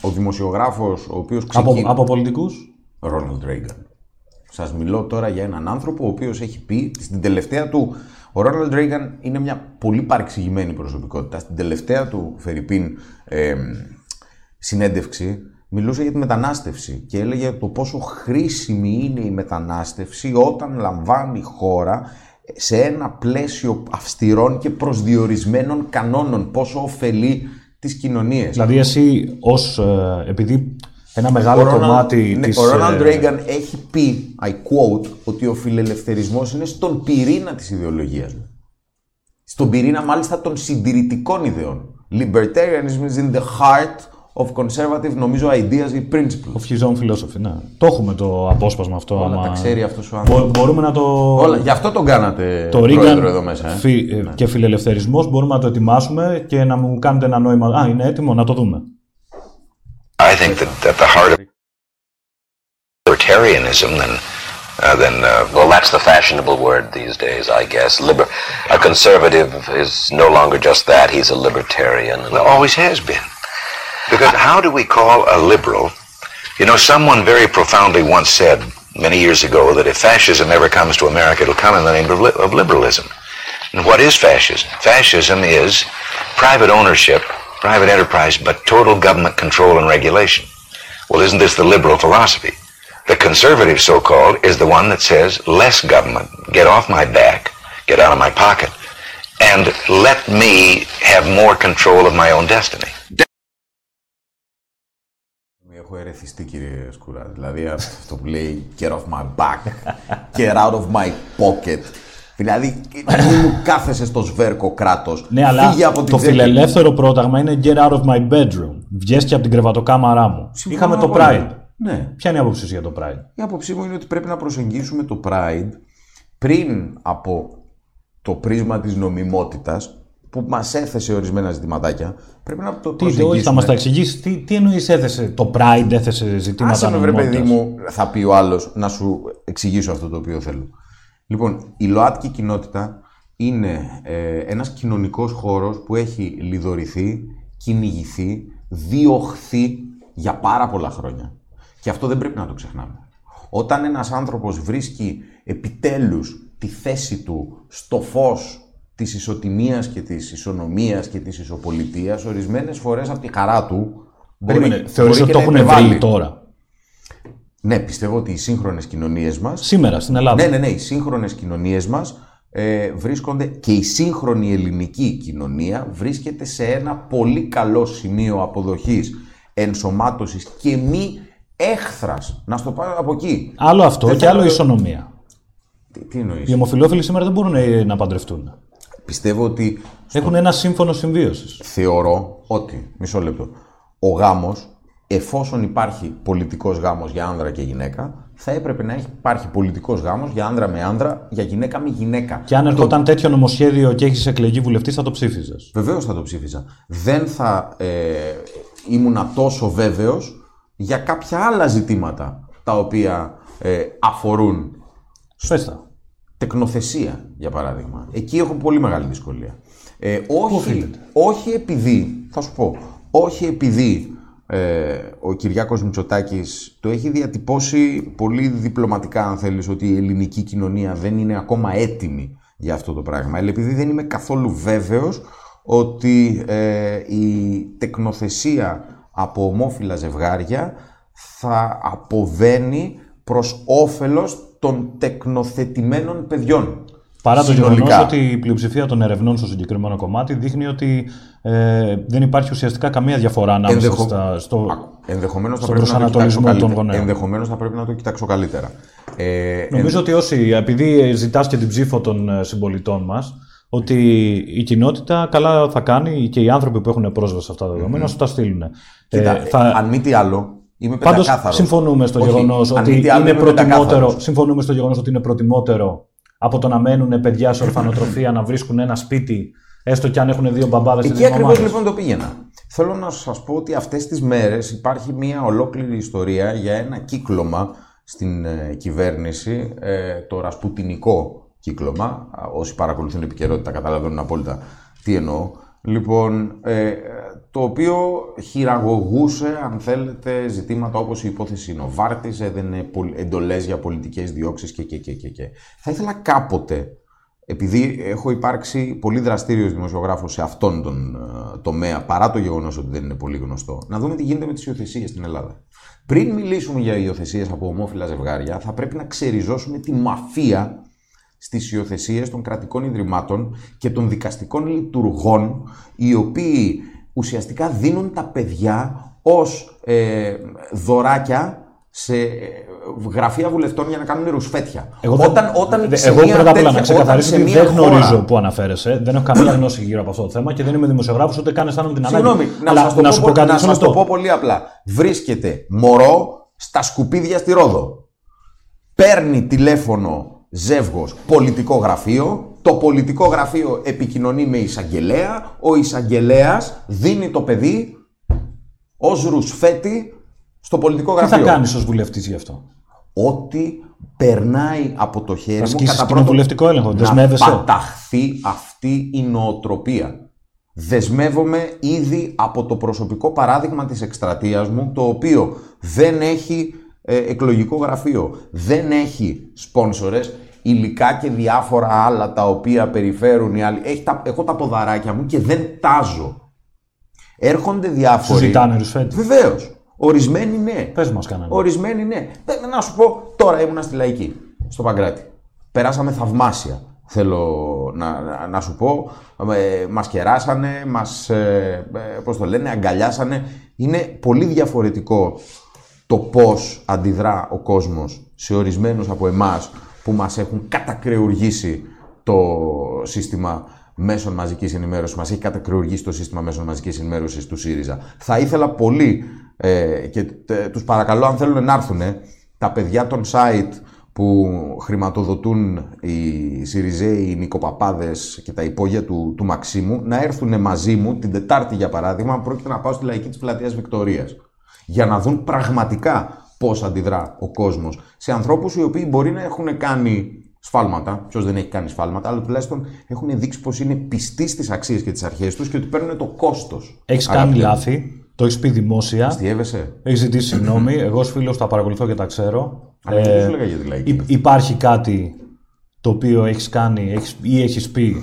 ο δημοσιογράφος, ο οποίος Από, ξεκίνησε... από πολιτικούς; Ρόναλντ Reagan. Σας μιλώ τώρα για έναν άνθρωπο ο οποίος έχει πει στην τελευταία του... Ο Ρόναλντ Reagan είναι μια πολύ παρεξηγημένη προσωπικότητα. Στην τελευταία του Φερρυπίν ε, συνέντευξη μιλούσε για τη μετανάστευση και έλεγε το πόσο χρήσιμη είναι η μετανάστευση όταν λαμβάνει η χώρα σε ένα πλαίσιο αυστηρών και προσδιορισμένων κανόνων, πόσο ωφελεί τις κοινωνίες. Δηλαδή εσύ ως, ε, επειδή ένα μεγάλο Ο Ρόναλντ- κομμάτι ναι, της... Ο Ρόναλντ ε, Ρέιγκαν έχει πει, I quote, ότι ο φιλελευθερισμός είναι στον πυρήνα της ιδεολογίας μου. Στον πυρήνα μάλιστα των συντηρητικών ιδεών. Libertarianism is in the heart of conservative, νομίζω, ideas ή principles. Of his own philosophy, ναι. Το έχουμε το απόσπασμα αυτό. Όλα άμα- τα ξέρει αυτός ο άνθρωπος. Μπο- μπορούμε να το... Όλα, γι' αυτό τον κάνατε Το πρόεδρο Reagan εδώ μέσα. Ε. φι- ε, και φιλελευθερισμός μπορούμε να το ετοιμάσουμε και να μου κάνετε ένα νόημα. Α, είναι έτοιμο, να το δούμε. I think that at the heart of libertarianism, then uh, then uh, well, that's the fashionable word these days, I guess. Liber- a conservative is no longer just that; he's a libertarian. Well, always has been. Because how do we call a liberal? You know, someone very profoundly once said many years ago that if fascism ever comes to America, it'll come in the name of, li- of liberalism. And what is fascism? Fascism is private ownership, private enterprise, but total government control and regulation. Well, isn't this the liberal philosophy? The conservative, so-called, is the one that says less government, get off my back, get out of my pocket, and let me have more control of my own destiny. Έχω ερεθιστεί κύριε Σκούρα. Δηλαδή αυτό που λέει get off my back, get out of my pocket. Δηλαδή, μην μου κάθεσαι στο σβέρκο κράτος. Ναι, αλλά Φύγε από την το τσέπη. φιλελεύθερο πρόταγμα είναι get out of my bedroom. Βγες και από την κρεβατοκάμαρά μου. Συμφωνώ Είχαμε το απόλυτα. Pride. Ναι. Ποια είναι η άποψή σου για το Pride; Η άποψή μου είναι ότι πρέπει να προσεγγίσουμε το Pride πριν από το πρίσμα της νομιμότητας που μας έθεσε ορισμένα ζητηματάκια. Πρέπει να το Τι, όχι, προσεγγίσουμε. θα μας τα εξηγήσεις, τι, τι εννοείς έθεσε το Pride, έθεσε ζητήματα Άσε με βρε παιδί νομιμότητας; μου, θα πει ο άλλος, να σου εξηγήσω αυτό το οποίο θέλω. Λοιπόν, η ΛΟΑΤΚΙ κοινότητα είναι ε, ένας κοινωνικός χώρος που έχει λιδωρηθεί, κυνηγηθεί, διωχθεί για πάρα πολλά χρόνια. Και αυτό δεν πρέπει να το ξεχνάμε. Όταν ένας άνθρωπος βρίσκει επιτέλους τη θέση του στο φως της ισοτιμίας και της ισονομίας και της ισοπολιτείας, ορισμένες φορές από τη χαρά του μπορεί, Περίμενε, θεωρείς μπορεί ότι και το να έχουν υπερβάλλει. βρει τώρα; Ναι, πιστεύω ότι οι σύγχρονες κοινωνίες μας Σήμερα στην Ελλάδα. ναι, ναι, ναι. Οι σύγχρονες κοινωνίες μας ε, βρίσκονται και η σύγχρονη ελληνική κοινωνία βρίσκεται σε ένα πολύ καλό σημείο αποδοχής, ενσωμάτωσης και μη έχθρας. Να στο πάω από εκεί. Άλλο αυτό Δεν και θέλω- άλλο η ισονομία. Τι, τι εννοείς; Οι ομοφυλόφιλοι σήμερα δεν μπορούν ε, να παντρευτούν. Πιστεύω ότι Έχουν ένα σύμφωνο συμβίωσης. θεωρώ ότι, μισό λεπτό, ο γάμος, εφόσον υπάρχει πολιτικός γάμος για άνδρα και γυναίκα, θα έπρεπε να έχει, υπάρχει πολιτικός γάμος για άνδρα με άνδρα, για γυναίκα με γυναίκα. Και αν ερχόταν τέτοιο νομοσχέδιο και έχεις εκλεγεί βουλευτής, θα το ψήφιζες. Βεβαίως θα το ψήφιζα. Δεν θα ε, ήμουνα τόσο βέβαιος για κάποια άλλα ζητήματα τα οποία ε, αφορούν Πες τα. τεκνοθεσία, για παράδειγμα. Εκεί έχω πολύ μεγάλη δυσκολία. Ε, όχι, οφείλεται; όχι επειδή, θα σου πω, όχι επειδή ε, ο Κυριάκος Μητσοτάκης το έχει διατυπώσει πολύ διπλωματικά, αν θέλεις, ότι η ελληνική κοινωνία δεν είναι ακόμα έτοιμη για αυτό το πράγμα. Αλλά επειδή δεν είμαι καθόλου βέβαιος ότι ε, η τεκνοθεσία από ομόφυλα ζευγάρια θα αποβαίνει προς όφελος των τεκνοθετημένων παιδιών. Παρά το Συνολικά. γεγονός ότι η πλειοψηφία των ερευνών στο συγκεκριμένο κομμάτι δείχνει ότι ε, δεν υπάρχει ουσιαστικά καμία διαφορά ανάμεσα Ενδεχο- στα, στο, Ενδεχομένως θα στον πρέπει να το κοιτάξω προσανατολισμό των καλύτερα. γονέων. Ενδεχομένως θα πρέπει να το κοιτάξω καλύτερα. Ε, Νομίζω ότι όσοι, επειδή ζητάς και την ψήφο των ε, συμπολιτών μας, ότι η κοινότητα καλά θα κάνει και οι άνθρωποι που έχουν πρόσβαση σε αυτά τα δεδομένα να σου τα στείλουν. κοίτα, Ε, θα... αν μη τι άλλο, είμαι Πάντως πεντακάθαρος. συμφωνούμε στο Όχι, γεγονός αν ότι μη τι άλλο, είναι είμαι προτιμότερο, πεντακάθαρος. συμφωνούμε στο γεγονός ότι είναι προτιμότερο από το να μένουν παιδιά σε ορφανοτροφία να βρίσκουν ένα σπίτι, έστω και αν έχουν δύο μπαμπάδες και Εκεί δύο ακριβώς μαμάδες. λοιπόν το πήγαινα. Θέλω να σας πω ότι αυτές τις μέρες υπάρχει μια ολόκληρη ιστορία για ένα κύκλωμα στην ε, κυβέρνηση, ε, το ρασπουτινικό κύκλωμα. Α, Όσοι παρακολουθούν επικαιρότητα καταλαβαίνουν απόλυτα τι εννοώ. Λοιπόν, ε, το οποίο χειραγωγούσε, αν θέλετε, ζητήματα όπως η υπόθεση Νοβάρτης, έδαινε πολ- εντολές για πολιτικές διώξεις και, και, και, και, και. Θα ήθελα κάποτε επειδή έχω υπάρξει πολύ δραστήριος δημοσιογράφος σε αυτόν τον ε, τομέα, παρά το γεγονός ότι δεν είναι πολύ γνωστό, να δούμε τι γίνεται με τις υιοθεσίες στην Ελλάδα. Πριν μιλήσουμε για υιοθεσίες από ομόφυλα ζευγάρια, θα πρέπει να ξεριζώσουμε τη μαφία στις υιοθεσίες των κρατικών ιδρυμάτων και των δικαστικών λειτουργών, οι οποίοι ουσιαστικά δίνουν τα παιδιά ως ε, δωράκια σε ε, γραφεία βουλευτών για να κάνουν ρουσφέτια. Εγώ, δεν- όταν, όταν δε- σε εγώ μια πρώτα απ' όλα να τέτοια- ξεκαθαρίσω όταν ότι σε δεν μια γνωρίζω χώρα- που αναφέρεσαι, δεν έχω καμία γνώση γύρω από αυτό το θέμα και δεν είμαι δημοσιογράφος ούτε καν αισθάνομαι την ανάγκη. Συγγνώμη, να, Αλλά σας το, να πω, σου πο- πω κάτι να μισό σας το λεπτό. πω πολύ απλά. Βρίσκεται μωρό στα σκουπίδια στη Ρόδο. Παίρνει τηλέφωνο ζεύγος πολιτικό γραφείο. Το πολιτικό γραφείο επικοινωνεί με εισαγγελέα. Ο εισαγγελέας δίνει το παιδί ως ρουσφέτη στο πολιτικό Τι γραφείο. θα κάνεις ως βουλευτής γι' αυτό; ό,τι περνάει από το χέρι μου ασκήσεις κατά κοινοβουλευτικό έλεγχο. να Δεσμεύεσαι; παταχθεί αυτή η νοοτροπία. Δεσμεύομαι ήδη από το προσωπικό παράδειγμα της εκστρατείας μου, το οποίο δεν έχει ε, εκλογικό γραφείο, δεν έχει σπόνσορες, υλικά και διάφορα άλλα τα οποία περιφέρουν οι άλλοι. Έχει τα, έχω τα ποδαράκια μου και δεν τάζω. Έρχονται διάφοροι. Συζητάνε ρουσφέτη. Βεβαίως. Ορισμένοι ναι. Πες μας κανένα. Ορισμένοι ναι. Δεν- Να σου πω, τώρα ήμουνα στη Λαϊκή, στο Παγκράτη. Περάσαμε θαυμάσια, θέλω να, να, να σου πω. Ε, μας κεράσανε, μας, ε, ε, πώς το λένε, αγκαλιάσανε. Είναι πολύ διαφορετικό το πώς αντιδρά ο κόσμος σε ορισμένους από εμάς που μας έχουν κατακρεουργήσει το σύστημα μέσων μαζικής ενημέρωσης, μας έχει κατακρεουργήσει το σύστημα μέσων μαζικής ενημέρωσης του ΣΥΡΙΖΑ. Θα ήθελα πολύ ε, και τε- τους παρακαλώ αν θέλουν να έρθουν τα παιδιά των site που χρηματοδοτούν οι Σιριζέοι, οι Νικοπαπάδες και τα υπόγεια του, του Μαξίμου να έρθουν μαζί μου την Τετάρτη για παράδειγμα πρόκειται να πάω στη λαϊκή της πλατείας Βικτορίας για να δουν πραγματικά πώς αντιδρά ο κόσμος σε ανθρώπους οι οποίοι μπορεί να έχουν κάνει σφάλματα, ποιος δεν έχει κάνει σφάλματα, αλλά τουλάχιστον έχουν δείξει πως είναι πιστοί στις αξίες και τις αρχές τους και ότι παίρνουν το κόστος. Έχεις κάνει λάθη, το έχεις πει δημόσια. Αστιεύεσαι. Έχεις ζητήσει συγγνώμη. Εγώ, ως φίλος, τα παρακολουθώ και τα ξέρω. Αλλά δεν σου λέγα για τη λαϊκή. υ- υπάρχει κάτι το οποίο έχεις κάνει έχεις, ή έχεις πει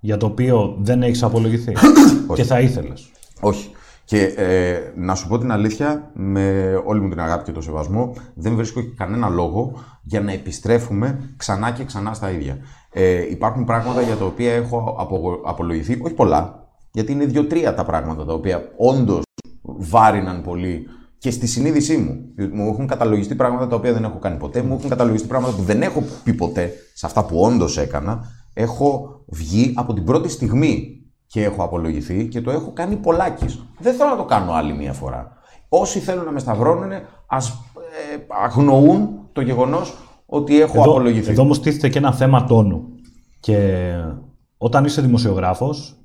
για το οποίο δεν έχεις απολογηθεί και θα ήθελες; Όχι. Και ε, να σου πω την αλήθεια, με όλη μου την αγάπη και το σεβασμό, δεν βρίσκω κανένα λόγο για να επιστρέφουμε ξανά και ξανά στα ίδια. Ε, υπάρχουν πράγματα για τα οποία έχω απο- απολογηθεί, όχι πολλά, γιατί είναι δύο-τρία τα πράγματα τα οποία όντως βάριναν πολύ και στη συνείδησή μου. Μου έχουν καταλογιστεί πράγματα τα οποία δεν έχω κάνει ποτέ, μου έχουν καταλογιστεί πράγματα που δεν έχω πει ποτέ σε αυτά που όντως έκανα. Έχω βγει από την πρώτη στιγμή και έχω απολογηθεί και το έχω κάνει πολλάκις. Δεν θέλω να το κάνω άλλη μία φορά. Όσοι θέλουν να με σταυρώνουν, ας ε, αγνοούν το γεγονός ότι έχω Εδώ, απολογηθεί. εδώ όμως τίθεται και ένα θέμα τόνου. Και όταν είσαι δημοσιογράφος,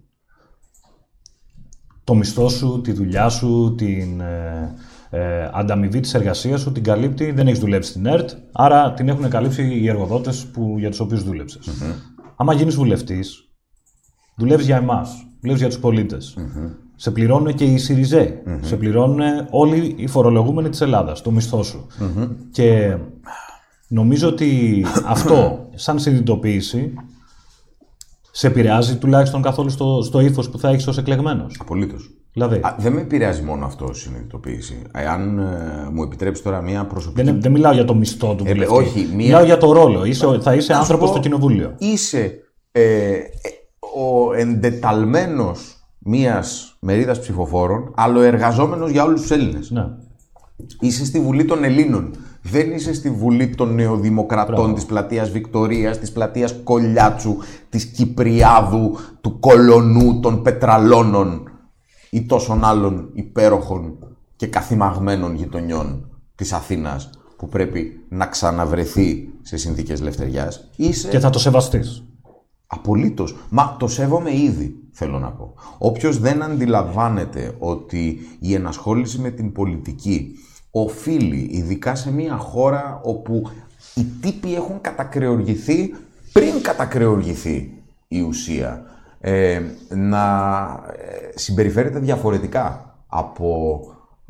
το μισθό σου, τη δουλειά σου, την ε, ε, ανταμοιβή της εργασίας σου την καλύπτει, δεν έχεις δουλέψει στην ΕΡΤ, άρα την έχουν καλύψει οι εργοδότες για τους οποίους δούλεψες. Άμα γίνεις βουλευτής, δουλεύεις για εμάς, δουλεύεις για τους πολιτε Σε πληρώνουν και οι σιριζεοι Σε πληρώνουν όλοι οι φορολογούμενοι της Ελλάδας, το μισθό σου. Και νομίζω ότι αυτό, σαν συνειδητοποίηση, σε επηρεάζει τουλάχιστον καθόλου στο, στο ύφο που θα έχεις ως εκλεγμένος. Απολύτως. Δηλαδή, Α, δεν με επηρεάζει μόνο αυτό η συνειδητοποίηση. Εάν ε, μου επιτρέψεις τώρα μία προσωπική. δεν, δεν μιλάω για το μισθό του βουλευτή. όχι, μία- Μιλάω για το ρόλο. Είσαι, θα είσαι Να σου άνθρωπος πω, στο κοινοβούλιο. Είσαι ε, ε, ο εντεταλμένος μίας μερίδας ψηφοφόρων, αλλά ο εργαζόμενος για όλους τους Έλληνες. Ναι. Είσαι στη Βουλή των Ελλήνων. Δεν είσαι στη Βουλή των Νεοδημοκρατών, της πλατείας Βικτορίας, της πλατείας Κολιάτσου, της Κυπριάδου, του Κολονού, των Πετραλώνων ή τόσων άλλων υπέροχων και καθημαγμένων γειτονιών της Αθήνας που πρέπει να ξαναβρεθεί σε συνθήκες ελευθεριάς. Είσαι Και θα το σεβαστείς. Απολύτως. Μα το σέβομαι ήδη, θέλω να πω. Όποιος δεν αντιλαμβάνεται ότι η ενασχόληση με την πολιτική οφείλει, ειδικά σε μια χώρα όπου οι τύποι έχουν κατακρεουργηθεί πριν κατακρεουργηθεί η ουσία, ε, να ε, συμπεριφέρεται διαφορετικά από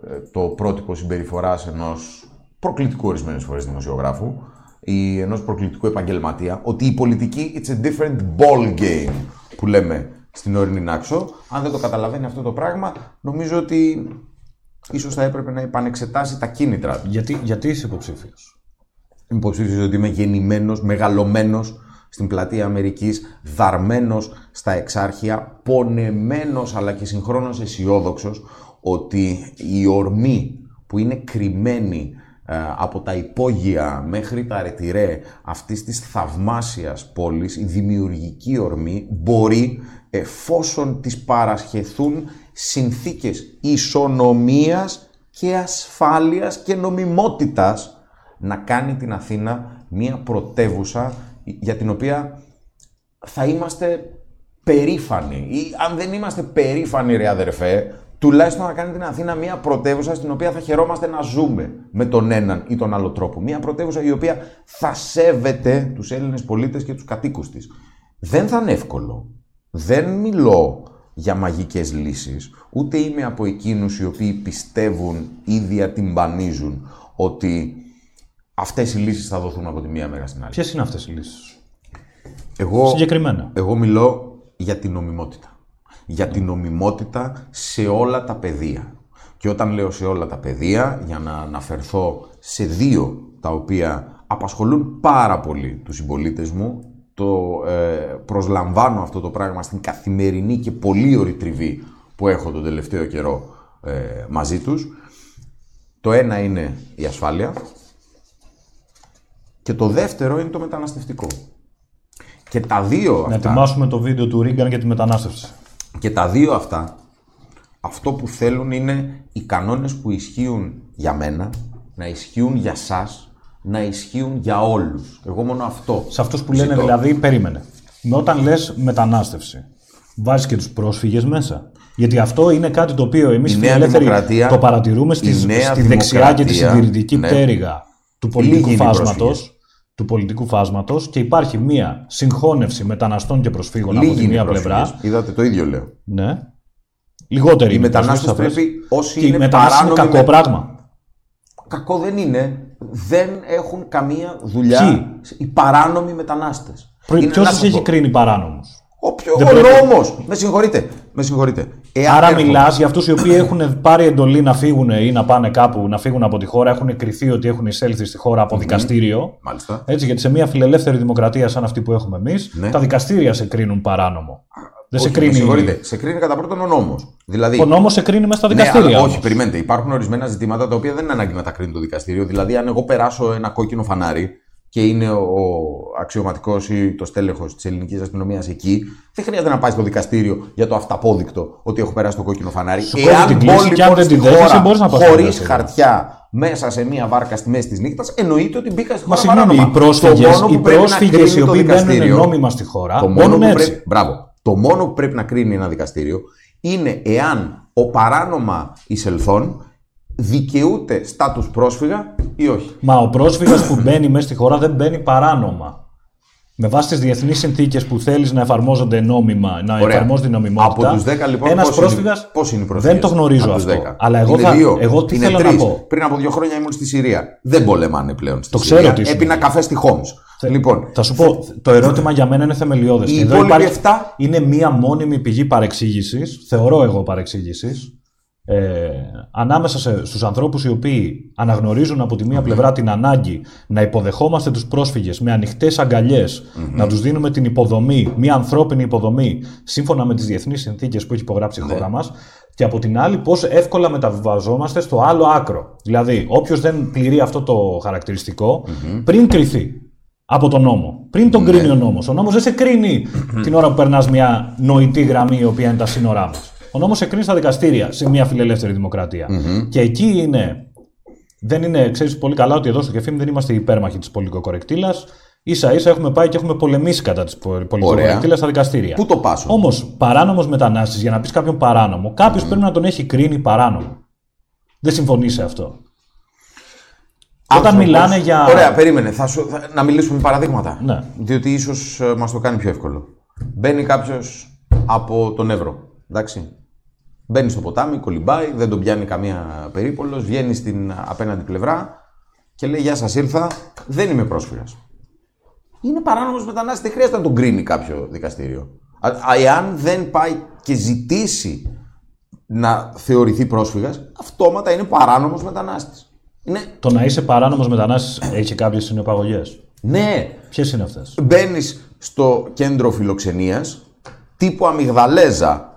ε, το πρότυπο συμπεριφοράς ενός προκλητικού ορισμένες φορές δημοσιογράφου ή ενός προκλητικού επαγγελματία, ότι η πολιτική it's a different ball game που λέμε στην όρεινη Νάξο. Αν δεν το καταλαβαίνει αυτό το πράγμα, νομίζω ότι ίσως θα έπρεπε να επανεξετάσει τα κίνητρα του. Γιατί, γιατί είσαι υποψήφιος; Είμαι υποψήφιος ότι είμαι γεννημένος, μεγαλωμένος στην πλατεία Αμερικής, δαρμένος στα εξάρχεια, πονεμένος αλλά και συγχρόνως αισιόδοξος ότι η ορμή που είναι κρυμμένη ε, από τα υπόγεια μέχρι τα ρετυρέ αυτής της θαυμάσιας πόλης, η δημιουργική ορμή μπορεί, εφόσον της παρασχεθούν συνθήκες ισονομίας και ασφάλειας και νομιμότητας, να κάνει την Αθήνα μία πρωτεύουσα για την οποία θα είμαστε περήφανοι. Ή αν δεν είμαστε περήφανοι, ρε αδερφέ, τουλάχιστον να κάνει την Αθήνα μια πρωτεύουσα στην οποία θα χαιρόμαστε να ζούμε με τον έναν ή τον άλλο τρόπο. Μια πρωτεύουσα η οποία θα σέβεται τους Έλληνες πολίτες και τους κατοίκους της. Δεν θα είναι εύκολο. Δεν μιλώ για μαγικές λύσεις, ούτε είμαι από εκείνους οι οποίοι πιστεύουν ή διατυμπανίζουν ότι αυτές οι λύσεις θα δοθούν από τη μία μέρα στην άλλη. Ποιες είναι αυτές οι λύσεις, Εγώ, Συγκεκριμένα. εγώ μιλώ για την νομιμότητα. Για την νομιμότητα σε όλα τα πεδία. Και όταν λέω σε όλα τα πεδία, για να αναφερθώ σε δύο τα οποία απασχολούν πάρα πολύ τους συμπολίτες μου, το ε, προσλαμβάνω αυτό το πράγμα στην καθημερινή και πολύ ωρη τριβή που έχω τον τελευταίο καιρό ε, μαζί τους. Το ένα είναι η ασφάλεια και το δεύτερο είναι το μεταναστευτικό. Και τα δύο Να αυτά... ετοιμάσουμε το βίντεο του Ρίγκαν για τη μετανάστευση. Και τα δύο αυτά, αυτό που θέλουν είναι οι κανόνες που ισχύουν για μένα, να ισχύουν για σας, να ισχύουν για όλους. Εγώ μόνο αυτό. Σε αυτούς που λένε ζητώ. δηλαδή, περίμενε. Με όταν λες μετανάστευση, βάζεις και τους πρόσφυγες μέσα. Γιατί αυτό είναι κάτι το οποίο εμείς Η οι Νέα φιλελεύθεροι Δημοκρατία- το παρατηρούμε στη, η Νέα στη δεξιά και τη Δημοκρατία, συντηρητική ναι. πτέρυγα του Λίγοι πολιτικού είναι οι φάσματος. πρόσφυγες. Του πολιτικού φάσματος και υπάρχει μία συγχώνευση μεταναστών και προσφύγων Λίγοι από τη είναι οι μία πρόσφυγες. πλευρά. Είδατε, το ίδιο λέω. Ναι. Λιγότεροι Οι είναι μετανάστες πρόσφυγες, πρέπει όσοι και οι είναι μετανάστες είναι παράνομοι κακό με- πράγμα. Κακό δεν είναι. Δεν έχουν καμία δουλειά Ποιοι; οι παράνομοι μετανάστες. Ποιο Είναι- να σα σας έχει πω. κρίνει παράνομους; Όποιο, Δεν ο πρέπει- νόμος. Με συγχωρείτε. Με συγχωρείτε. Εάν Άρα έρχομαι- μιλάς για αυτούς οι οποίοι έχουν πάρει εντολή να φύγουν ή να πάνε κάπου, να φύγουν από τη χώρα, έχουν κριθεί ότι έχουν εισέλθει στη χώρα από δικαστήριο. Μάλιστα. Έτσι, γιατί σε μια φιλελεύθερη δημοκρατία σαν αυτή που έχουμε εμείς, Ναι. τα δικαστήρια σε κρίνουν παράνομο. Δεν σε Όχι, Με κρίνει. συγχωρείτε. Σε κρίνει κατά πρώτον ο νόμος. Δηλαδή, Ο νόμος σε κρίνει μέσα στα Ναι, δικαστήρια. αλλά όμως. όχι, περιμένετε. Υπάρχουν ορισμένα ζητήματα τα οποία δεν είναι ανάγκη να τα κρίνει το δικαστήριο. Δηλαδή, αν εγώ περάσω ένα κόκκινο φανάρι και είναι ο αξιωματικός ή το στέλεχος της ελληνικής αστυνομίας εκεί, δεν χρειάζεται να πάει στο δικαστήριο για το αυταπόδεικτο ότι έχω περάσει το κόκκινο φανάρι. Σου κόβει την κλίση και αν λοιπόν δεν στη την δέχεσαι, χώρα μπορείς να πας στο χωρί δικαστήριο. χαρτιά μέσα σε μία βάρκα στη μέση της νύχτας, εννοείται ότι μπήκα στη Μα χώρα συγγνώμη, παράνομα. οι πρόσφυγε Το μόνο που οι πρέπει να πρόσφυγες κρίνει οι το οποίοι μπαίνουν δικαστήριο- νόμιμα στη χώρα, το μόνο, μπαίνουν που έτσι. πρέπει, μπράβο. το μόνο που πρέπει να κρίνει ένα δικαστήριο είναι εάν ο παράνομα εισελθόν δικαιούται status πρόσφυγα ή όχι; Μα ο πρόσφυγας που μπαίνει μέσα στη χώρα δεν μπαίνει παράνομα. Με βάση τις διεθνείς συνθήκες που θέλεις να εφαρμόζονται νόμιμα, να Ωραία. εφαρμόζεται η νομιμότητα. Από τους 10 λοιπόν, ένας πώς είναι- πρόσφυγας πώς είναι οι πρόσφυγες. Δεν το γνωρίζω Από τους αυτό. 10. Αλλά εγώ, είναι θα, δύο, εγώ τι είναι θέλω τρεις; να πω. Πριν από δύο χρόνια ήμουν στη Συρία. Δεν πολεμάνε πλέον στη Το Συρία. ξέρω τι Έπινα σημαίνει. καφέ στη Χόμς. Λοιπόν, Θα σου πω, το ερώτημα για μένα είναι θεμελιώδες. Οι υπόλοιποι εφτά- Είναι μία μόνιμη πηγή παρεξήγησης, θεωρώ εγώ παρεξήγησης, ε, ανάμεσα σε, στους ανθρώπους οι οποίοι αναγνωρίζουν από τη μία πλευρά την ανάγκη να υποδεχόμαστε τους πρόσφυγες με ανοιχτές αγκαλιές, να τους δίνουμε την υποδομή, μία ανθρώπινη υποδομή, σύμφωνα με τις διεθνείς συνθήκες που έχει υπογράψει η χώρα μας, και από την άλλη πώς εύκολα μεταβιβαζόμαστε στο άλλο άκρο. Δηλαδή, όποιος δεν πληρεί αυτό το χαρακτηριστικο πριν κρυθεί από τον νόμο, πριν τον κρίνει ο νόμος. Ο νόμος δεν σε κρίνει την ώρα που περνάς μια νοητή γραμμή η οποία είναι τα σύνορά μας. Ο νόμος σε κρίνει στα δικαστήρια σε μια φιλελεύθερη δημοκρατία. Και εκεί είναι. Δεν είναι, ξέρεις πολύ καλά ότι εδώ στο Κεφίμ δεν είμαστε υπέρμαχοι της πολιτικοκορεκτήλας. σα ίσα έχουμε πάει και έχουμε πολεμήσει κατά της πολιτικοκορεκτήλας στα δικαστήρια. Πού το πάσω. Όμως, παράνομος μετανάστης, για να πεις κάποιον παράνομο, κάποιος πρέπει να τον έχει κρίνει παράνομο. Δεν συμφωνεί σε αυτό. Όταν Άνθρωπος. μιλάνε για. Ωραία, περίμενε. Θα σου, θα- να μιλήσουμε με παραδείγματα. Ναι. Διότι ίσως μας το κάνει πιο εύκολο. Μπαίνει κάποιος από τον Εύρο. Εντάξει. Μπαίνει στο ποτάμι, κολυμπάει, δεν τον πιάνει καμία περίπολος, βγαίνει στην απέναντι πλευρά και λέει: Γεια σας, ήρθα. Δεν είμαι πρόσφυγας. Είναι παράνομος μετανάστης, δεν χρειάζεται να τον κρίνει κάποιο δικαστήριο. Α, α, εάν δεν πάει και ζητήσει να θεωρηθεί πρόσφυγας, αυτόματα είναι παράνομος μετανάστης. Είναι Το να είσαι παράνομος μετανάστης έχει κάποιες συνεπαγωγέ. ναι, Ποιες είναι αυτές; μπαίνεις στο κέντρο φιλοξενίας τύπου αμυγδαλέζα.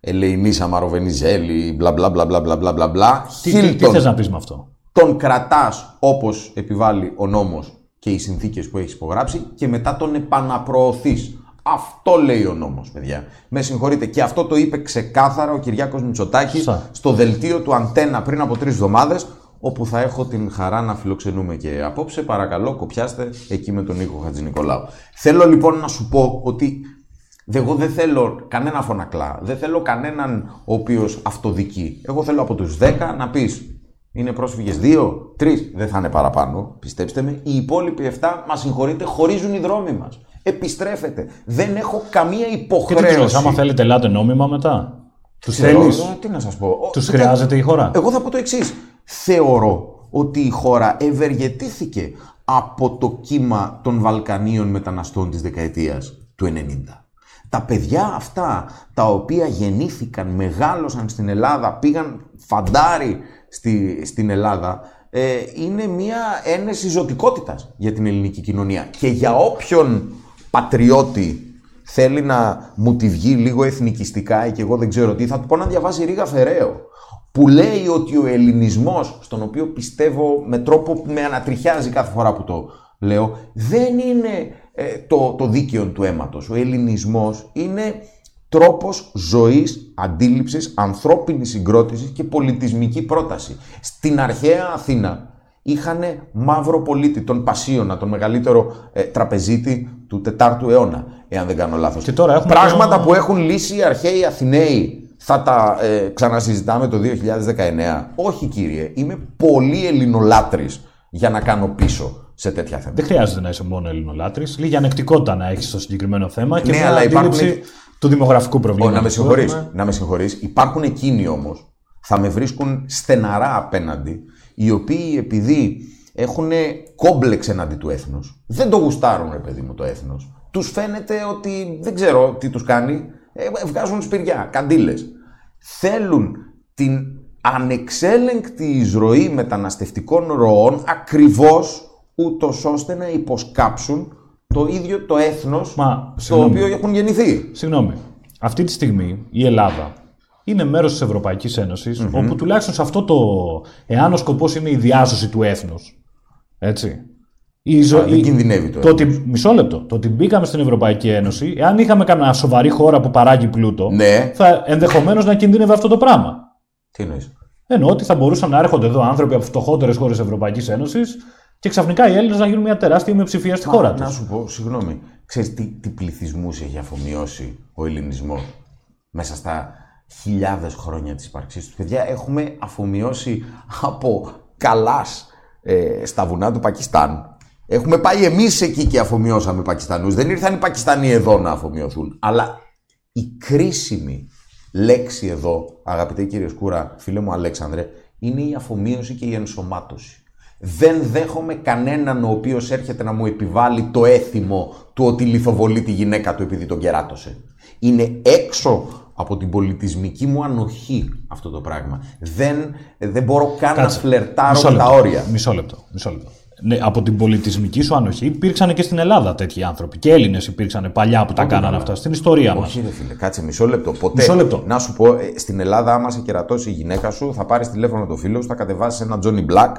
Ελεηνίσα Μαροβενιζέλη, μπλα μπλα μπλα μπλα μπλα μπλα μπλα. Τι, τι, τι να πεις με αυτό; Τον κρατάς όπως επιβάλλει ο νόμος και οι συνθήκες που έχεις υπογράψει και μετά τον επαναπροωθείς. Αυτό λέει ο νόμος, παιδιά. Με συγχωρείτε. Και αυτό το είπε ξεκάθαρα ο Κυριακό Μητσοτάκης στο δελτίο του Αντένα πριν από τρεις εβδομάδες, όπου θα έχω την χαρά να φιλοξενούμε και απόψε. Παρακαλώ, κοπιάστε εκεί με τον Νίκο Χατζηνικολάου. Θέλω λοιπόν να σου πω ότι εγώ δεν θέλω κανένα φωνακλά. Δεν θέλω κανέναν ο οποίος αυτοδικεί. Εγώ θέλω από τους 10 να πεις είναι πρόσφυγες 2, 3, δεν θα είναι παραπάνω, πιστέψτε με. Οι υπόλοιποι 7 μας συγχωρείτε, χωρίζουν οι δρόμοι μας. Επιστρέφετε. Δεν έχω καμία Και τι υποχρέωση. τους λες, άμα θέλετε, ελάτε νόμιμα μετά. Τους Θεωρώ- θέλεις; Τι να σας πω. Ο- Τους κοίτα, χρειάζεται η χώρα; Εγώ θα πω το εξής. Θεωρώ ότι η χώρα ευεργετήθηκε από το κύμα των Βαλκανίων μεταναστών της δεκαετίας του 90. Τα παιδιά αυτά τα οποία γεννήθηκαν, μεγάλωσαν στην Ελλάδα, πήγαν φαντάρι στη, στην Ελλάδα, ε, είναι μια ένεση ζωτικότητας για την ελληνική κοινωνία. Και για όποιον πατριώτη θέλει να μου τη βγει λίγο εθνικιστικά ή και εγώ δεν ξέρω τι, θα του πω να διαβάσει Ρίγα Φεραίο που λέει ότι ο ελληνισμός, στον οποίο πιστεύω με τρόπο που με ανατριχιάζει κάθε φορά που το λέω, δεν είναι ε, το, το δίκαιο του αίματος. Ο ελληνισμός είναι τρόπος ζωής, αντίληψης, ανθρώπινης συγκρότησης και πολιτισμική πρόταση. Στην αρχαία Αθήνα είχαν μαύρο πολίτη, τον Πασίωνα, τον μεγαλύτερο ε, τραπεζίτη του 4ου αιώνα, εάν δεν κάνω λάθος. Και τώρα έχουμε Πράγματα το- που έχουν λύσει οι αρχαίοι Αθηναίοι θα τα ε, ξανασυζητάμε το 2019. Όχι κύριε, είμαι πολύ ελληνολάτρης για να κάνω πίσω σε τέτοια θέματα. Δεν χρειάζεται να είσαι μόνο ελληνολάτρης. Λίγη ανεκτικότητα να έχεις στο συγκεκριμένο θέμα και Ναι, μια αλλά υπάρχουν- αντίληψη του δημογραφικού Ω, προβλήματος. να με που συγχωρείς, έχουμε. να με συγχωρείς. Υπάρχουν εκείνοι όμως, θα με βρίσκουν στεναρά απέναντι, οι οποίοι επειδή έχουν κόμπλεξ εναντί του έθνους, δεν το γουστάρουν ρε παιδί μου το έθνος, τους φαίνεται ότι δεν ξέρω τι τους κάνει, ε, βγάζουν σπηριά, καντήλες. Θέλουν την ανεξέλεγκτη εισρωή μεταναστευτικών ροών ακριβώς ούτως ώστε να υποσκάψουν το ίδιο το έθνος Μα, στο συγγνώμη. οποίο έχουν γεννηθεί. Συγγνώμη. Αυτή τη στιγμή η Ελλάδα είναι μέρος της Ευρωπαϊκής Ένωσης, όπου τουλάχιστον σε αυτό το. Εάν ο σκοπός είναι η διάσωση του έθνους. Έτσι. Η ζω... δεν η- κινδυνεύει το το ότι, Μισό λεπτό. Το ότι μπήκαμε στην Ευρωπαϊκή Ένωση, εάν είχαμε καμιά σοβαρή χώρα που παράγει πλούτο, Ναι. θα ενδεχομένως να κινδύνευε αυτό το πράγμα. Τι εννοείς; Εννοώ ότι θα μπορούσαν να έρχονται εδώ άνθρωποι από φτωχότερες χώρες της Ευρωπαϊκής Ένωσης και ξαφνικά οι Έλληνες να γίνουν μια τεράστια μειοψηφία στη χώρα Να τους. σου πω, συγγνώμη, ξέρεις τι, τι πληθυσμούς έχει αφομοιώσει ο ελληνισμός μέσα στα χιλιάδες χρόνια της ύπαρξής τους. Παιδιά, έχουμε αφομοιώσει από καλάς ε, στα βουνά του Πακιστάν. Έχουμε πάει εμείς εκεί και αφομοιώσαμε Πακιστανούς. Δεν ήρθαν οι Πακιστανοί εδώ να αφομοιωθούν. Αλλά η κρίσιμη λέξη εδώ, αγαπητέ κύριε Σκούρα, φίλε μου Αλέξανδρε, είναι η αφομοίωση και η ενσωμάτωση. Δεν δέχομαι κανέναν ο οποίος έρχεται να μου επιβάλλει το έθιμο του ότι λιθοβολεί τη γυναίκα του επειδή τον κεράτωσε. Είναι έξω από την πολιτισμική μου ανοχή αυτό το πράγμα. Δεν, δεν μπορώ καν να φλερτάρω Μισό με τα λεπτό. όρια. Μισό λεπτό. Μισό λεπτό. Ναι, από την πολιτισμική σου ανοχή υπήρξαν και στην Ελλάδα τέτοιοι άνθρωποι. Και Έλληνες υπήρξαν παλιά που τα κάνανε αυτά στην ιστορία μας. Όχι, ρε φίλε, κάτσε μισό λεπτό. Ποτέ. Μισό λεπτό. Να σου πω, ε, στην Ελλάδα, άμα σε κερατώσει η γυναίκα σου, θα πάρεις τηλέφωνο το φίλο σου, θα κατεβάσεις ένα Johnny Black.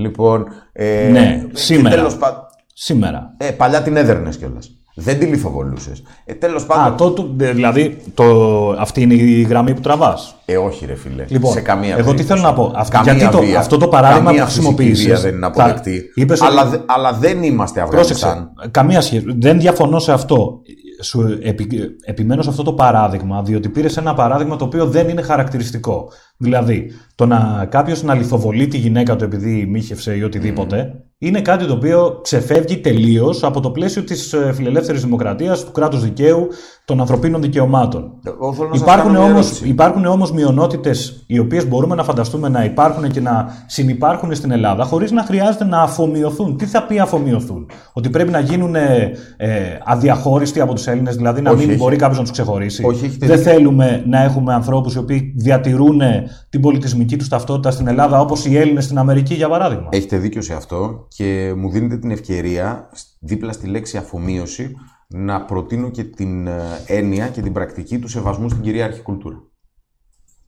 Λοιπόν. Ε, Ναι, και σήμερα. τέλος πα- Σήμερα. Ε, παλιά την έδερνες κιόλας. Δεν τη λιθοβολούσες. Ε, Τέλος Α, πάντων. το, το- δηλαδή το, αυτή είναι η γραμμή που τραβάς. Ε, όχι, ρε φίλε. Λοιπόν, σε καμία εγώ τι περίπτωση. θέλω να πω. Αυ- Καμία γιατί το- βία, αυτό το παράδειγμα καμία που φυσική χρησιμοποίησες, βία δεν είναι θα- αποδεκτή. είπες αλλά, ότι- δε- αλλά δεν είμαστε Αφγανιστάν. Πρόσεξε. Καμία σχέση. Δεν διαφωνώ σε αυτό. Σου επι, επιμένω σε αυτό το παράδειγμα, διότι πήρες ένα παράδειγμα το οποίο δεν είναι χαρακτηριστικό. Δηλαδή, το να κάποιος να λιθοβολεί τη γυναίκα του επειδή μύχευσε ή οτιδήποτε, είναι κάτι το οποίο ξεφεύγει τελείως από το πλαίσιο της φιλελεύθερης δημοκρατίας, του κράτους δικαίου, των ανθρωπίνων δικαιωμάτων. Εγώ θέλω να σας Υπάρχουν κάνω μια όμως, ερώτηση. υπάρχουν όμως μειονότητες οι οποίες μπορούμε να φανταστούμε να υπάρχουν και να συνυπάρχουν στην Ελλάδα χωρίς να χρειάζεται να αφομοιωθούν. Τι θα πει αφομοιωθούν; Ότι πρέπει να γίνουν ε, ε, αδιαχώριστοι από τους Έλληνες, δηλαδή να Όχι, μην έχει- μπορεί κάποιος να τους ξεχωρίσει; Όχι, έχετε Δεν δίκιο. θέλουμε να έχουμε ανθρώπους οι οποίοι διατηρούν την πολιτισμική τους ταυτότητα στην Ελλάδα όπως οι Έλληνες στην Αμερική για παράδειγμα. Έχετε δίκιο σε αυτό και μου δίνετε την ευκαιρία δίπλα στη λέξη αφομοίωση να προτείνω και την ε, έννοια και την πρακτική του σεβασμού στην κυρίαρχη κουλτούρα.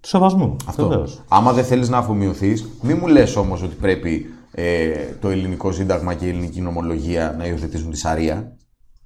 Του σεβασμού. Αυτό. βεβαίως. Άμα δεν θέλεις να αφομοιωθείς, μη μου λες όμως ότι πρέπει ε, το ελληνικό σύνταγμα και η ελληνική νομολογία να υιοθετήσουν τη Σαρία.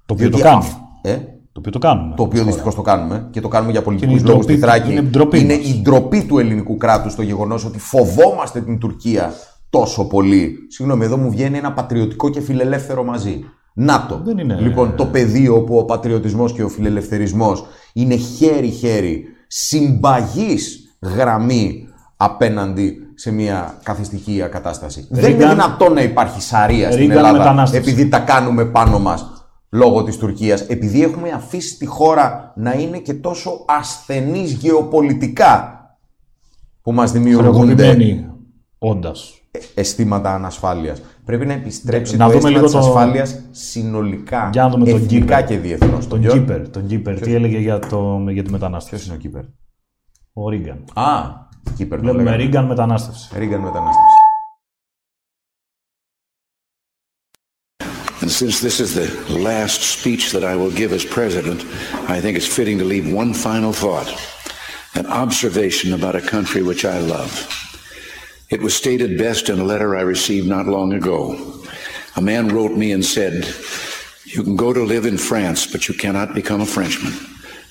Το οποίο το Διότι κάνουμε. αυ- Ε, Το οποίο το κάνουμε. το οποίο δυστυχώς το κάνουμε και το κάνουμε για πολιτικού είναι η λόγους στη ντροπή- Θράκη. είναι ντροπή είναι μας. η ντροπή του ελληνικού κράτους το γεγονός ότι φοβόμαστε την Τουρκία τόσο πολύ. Συγγνώμη, εδώ μου βγαίνει ένα πατριωτικό και φιλελεύθερο μαζί. ΝΑΤΟ. Δεν είναι- Λοιπόν, το πεδίο όπου ο πατριωτισμός και ο φιλελευθερισμός είναι χέρι-χέρι συμπαγής γραμμή απέναντι σε μια καθιστική κατάσταση. Δεν είναι Ρίγκαν- δυνατόν να υπάρχει σαρία στην Ρίγκαν Ελλάδα μετανάστευση. επειδή τα κάνουμε πάνω μας λόγω της Τουρκίας. Επειδή έχουμε αφήσει τη χώρα να είναι και τόσο ασθενής γεωπολιτικά που μας δημιουργούνται Χρεοκοπημένη, όντας. Αισθήματα ανασφάλειας. Πρέπει να επιστρέψει Να το δούμε αίσθημα λίγο της το- ασφάλειας συνολικά, Για να δούμε τον εθνικά Κύπερ. και διεθνώς. Τον Ποιο- Κύπερ. Τον Κύπερ. Τι έλεγε για, το, για τη μετανάστευση; Ποιος είναι ο Κύπερ; Ο Ρίγκαν. Α, Κύπερ το Βλέπουμε λέγαμε. Ρίγκαν μετανάστευση. Ρίγκαν μετανάστευση. And since this is the last speech that I will give as president, I think it's fitting to leave one final thought, an observation about a country which I love. It was stated best in a letter I received not long ago. A man wrote me and said, You can go to live in France, but you cannot become a Frenchman.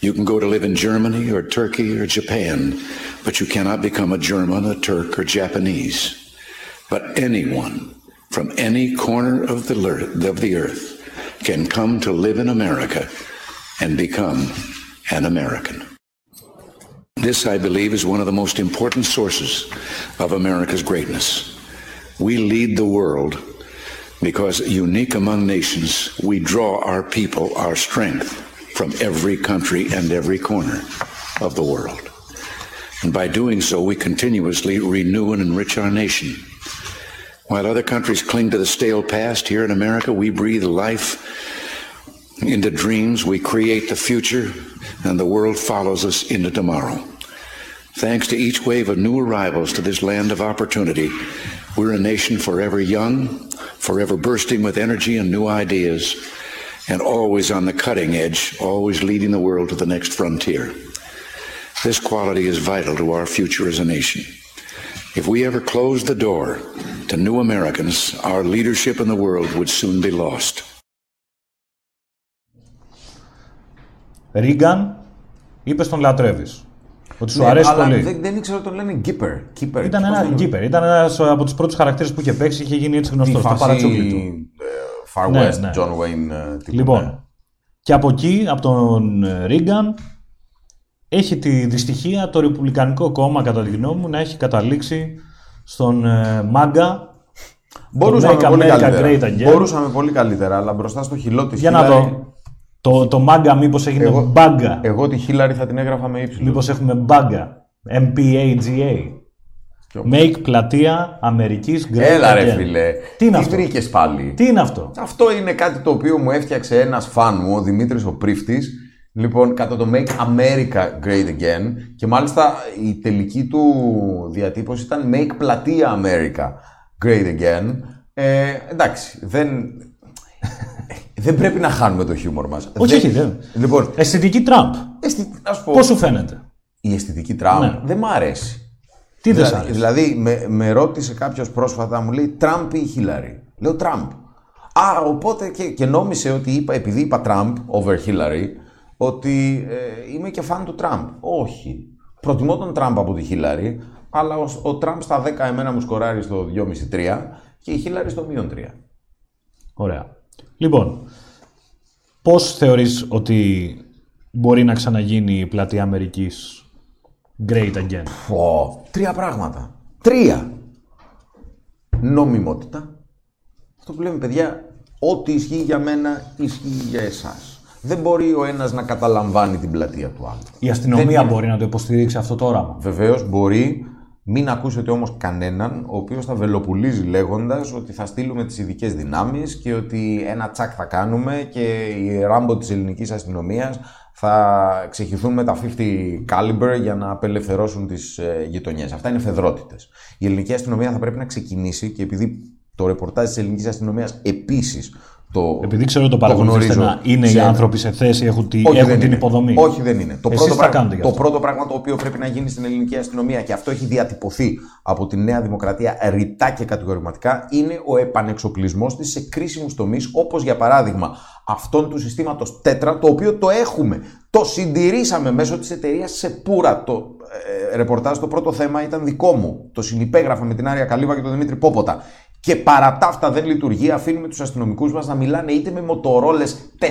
You can go to live in Germany or Turkey or Japan, but you cannot become a German, a Turk, or Japanese. But anyone from any corner of the, of the earth can come to live in America and become an American. This, I believe, is one of the most important sources of America's greatness. We lead the world because, unique among nations, we draw our people, our strength, from every country and every corner of the world. And by doing so, we continuously renew and enrich our nation. While other countries cling to the stale past, here in America, we breathe life into dreams, we create the future, and the world follows us into tomorrow. Thanks to each wave of new arrivals to this land of opportunity, we're a nation forever young, forever bursting with energy and new ideas, and always on the cutting edge, always leading the world to the next frontier. This quality is vital to our future as a nation. If we ever closed the door to new Americans, our leadership in the world would soon be lost. Ρίγκαν, είπες τον λατρεύεις. Ότι σου Ναι, αρέσει αλλά πολύ. Δεν, δεν ήξερα ότι τον λένε Γκίπερ. Κύπερ. Ήταν Πώς ένα τον- γκίπερ. Ήταν ένας από τους πρώτους χαρακτήρες που είχε παίξει. Είχε γίνει έτσι Τη γνωστό. Στο φάση παρατσούκλι του. ε, Far Ναι, West, ναι. John Wayne. ε, τύπου, ναι. Λοιπόν, και από εκεί, από τον ε, Ρίγκαν, έχει τη δυστυχία το Ρεπουμπλικανικό κόμμα, κατά τη γνώμη μου, να έχει καταλήξει στον ε, Μάγκα. Μπορούσαμε Make πολύ America καλύτερα. Great Again. Μπορούσαμε πολύ καλύτερα, αλλά μπροστά στο χυλό της Για να δω. Το, το Μάγκα μήπως έγινε Εγώ- Μπάγκα; Εγώ τη Χίλαρη θα την έγραφα με ύψιλο. Μήπως έχουμε Μπάγκα; MPAGA. Ποιο; Make πλατεία Αμερικής Great Έλα ρε Again. φίλε. Τι είναι αυτό; βρήκες πάλι; Τι είναι αυτό; Αυτό είναι κάτι το οποίο μου έφτιαξε ένας φαν μου, ο Δημήτρης ο Πρίφτης, λοιπόν, κατά το Make America Great Again και μάλιστα η τελική του διατύπωση ήταν Make Πλατεία America Great Again. Ε, εντάξει, δεν... δεν πρέπει να χάνουμε το χιούμορ μας. Όχι, όχι, δεν. Λοιπόν, Αισθητική Τραμπ. αισθη- να σου πω, Πώς σου φαίνεται; η αισθητική Τραμπ Ναι. δεν μ' αρέσει. Τι δεν σ' Δηλαδή, άρεσε. δηλαδή με, με ρώτησε κάποιος πρόσφατα, μου λέει Τραμπ ή Χίλαρη; Λέω Τραμπ. Α, οπότε και, και νόμισε ότι είπα, επειδή είπα Τραμπ over Hillary, ότι ε, είμαι και φαν του Τραμπ. Όχι. Προτιμώ τον Τραμπ από τη Χίλαρη, αλλά ο, ο Τραμπ στα 10 εμένα μου σκοράρει στο 2,5-3 και η Χίλαρη στο μείον 3. Ωραία. Λοιπόν, πώς θεωρείς ότι μπορεί να ξαναγίνει η πλατεία Αμερικής Great Again; Πω, τρία πράγματα. Τρία. Νομιμότητα. Αυτό που λέμε, παιδιά, ό,τι ισχύει για μένα, ισχύει για εσάς. Δεν μπορεί ο ένας να καταλαμβάνει την πλατεία του άλλου. Η αστυνομία μπορεί να το υποστηρίξει αυτό το όραμα; Βεβαίως μπορεί, μην ακούσετε όμως κανέναν ο οποίος θα βελοπουλίζει λέγοντας ότι θα στείλουμε τις ειδικές δυνάμεις και ότι ένα τσακ θα κάνουμε και οι ράμπο της ελληνικής αστυνομίας θα ξεχυθούν με τα 50 caliber για να απελευθερώσουν τις ε, γειτονιές. Αυτά είναι φεδρότητες. Η ελληνική αστυνομία θα πρέπει να ξεκινήσει και επειδή το ρεπορτάζ της ελληνικής αστυνομίας επίσης το Επειδή ξέρω το παρακολουθείς γνωρίζω στενά, είναι οι σε- άνθρωποι σε θέση, έχουν, τη, όχι, έχουν δεν την είναι. υποδομή. Όχι, δεν είναι. Το, Εσείς πρώτο, τι θα πράγμα, κάνετε γι' το αυτό; πρώτο πράγμα το οποίο πρέπει να γίνει στην ελληνική αστυνομία και αυτό έχει διατυπωθεί από τη Νέα Δημοκρατία ρητά και κατηγορηματικά είναι ο επανεξοπλισμός της σε κρίσιμους τομείς, όπως για παράδειγμα αυτόν του συστήματος Τέτρα, το οποίο το έχουμε. Το συντηρήσαμε μέσω της εταιρείας Σεπούρα. Το ε, ρεπορτάζ, το πρώτο θέμα ήταν δικό μου. Το συνυπέγραφα με την Άρια Καλύβα και τον Δημήτρη Πόποτα. Και παρά τα αυτά δεν λειτουργεί, αφήνουμε τους αστυνομικούς μας να μιλάνε είτε με μοτορόλες 4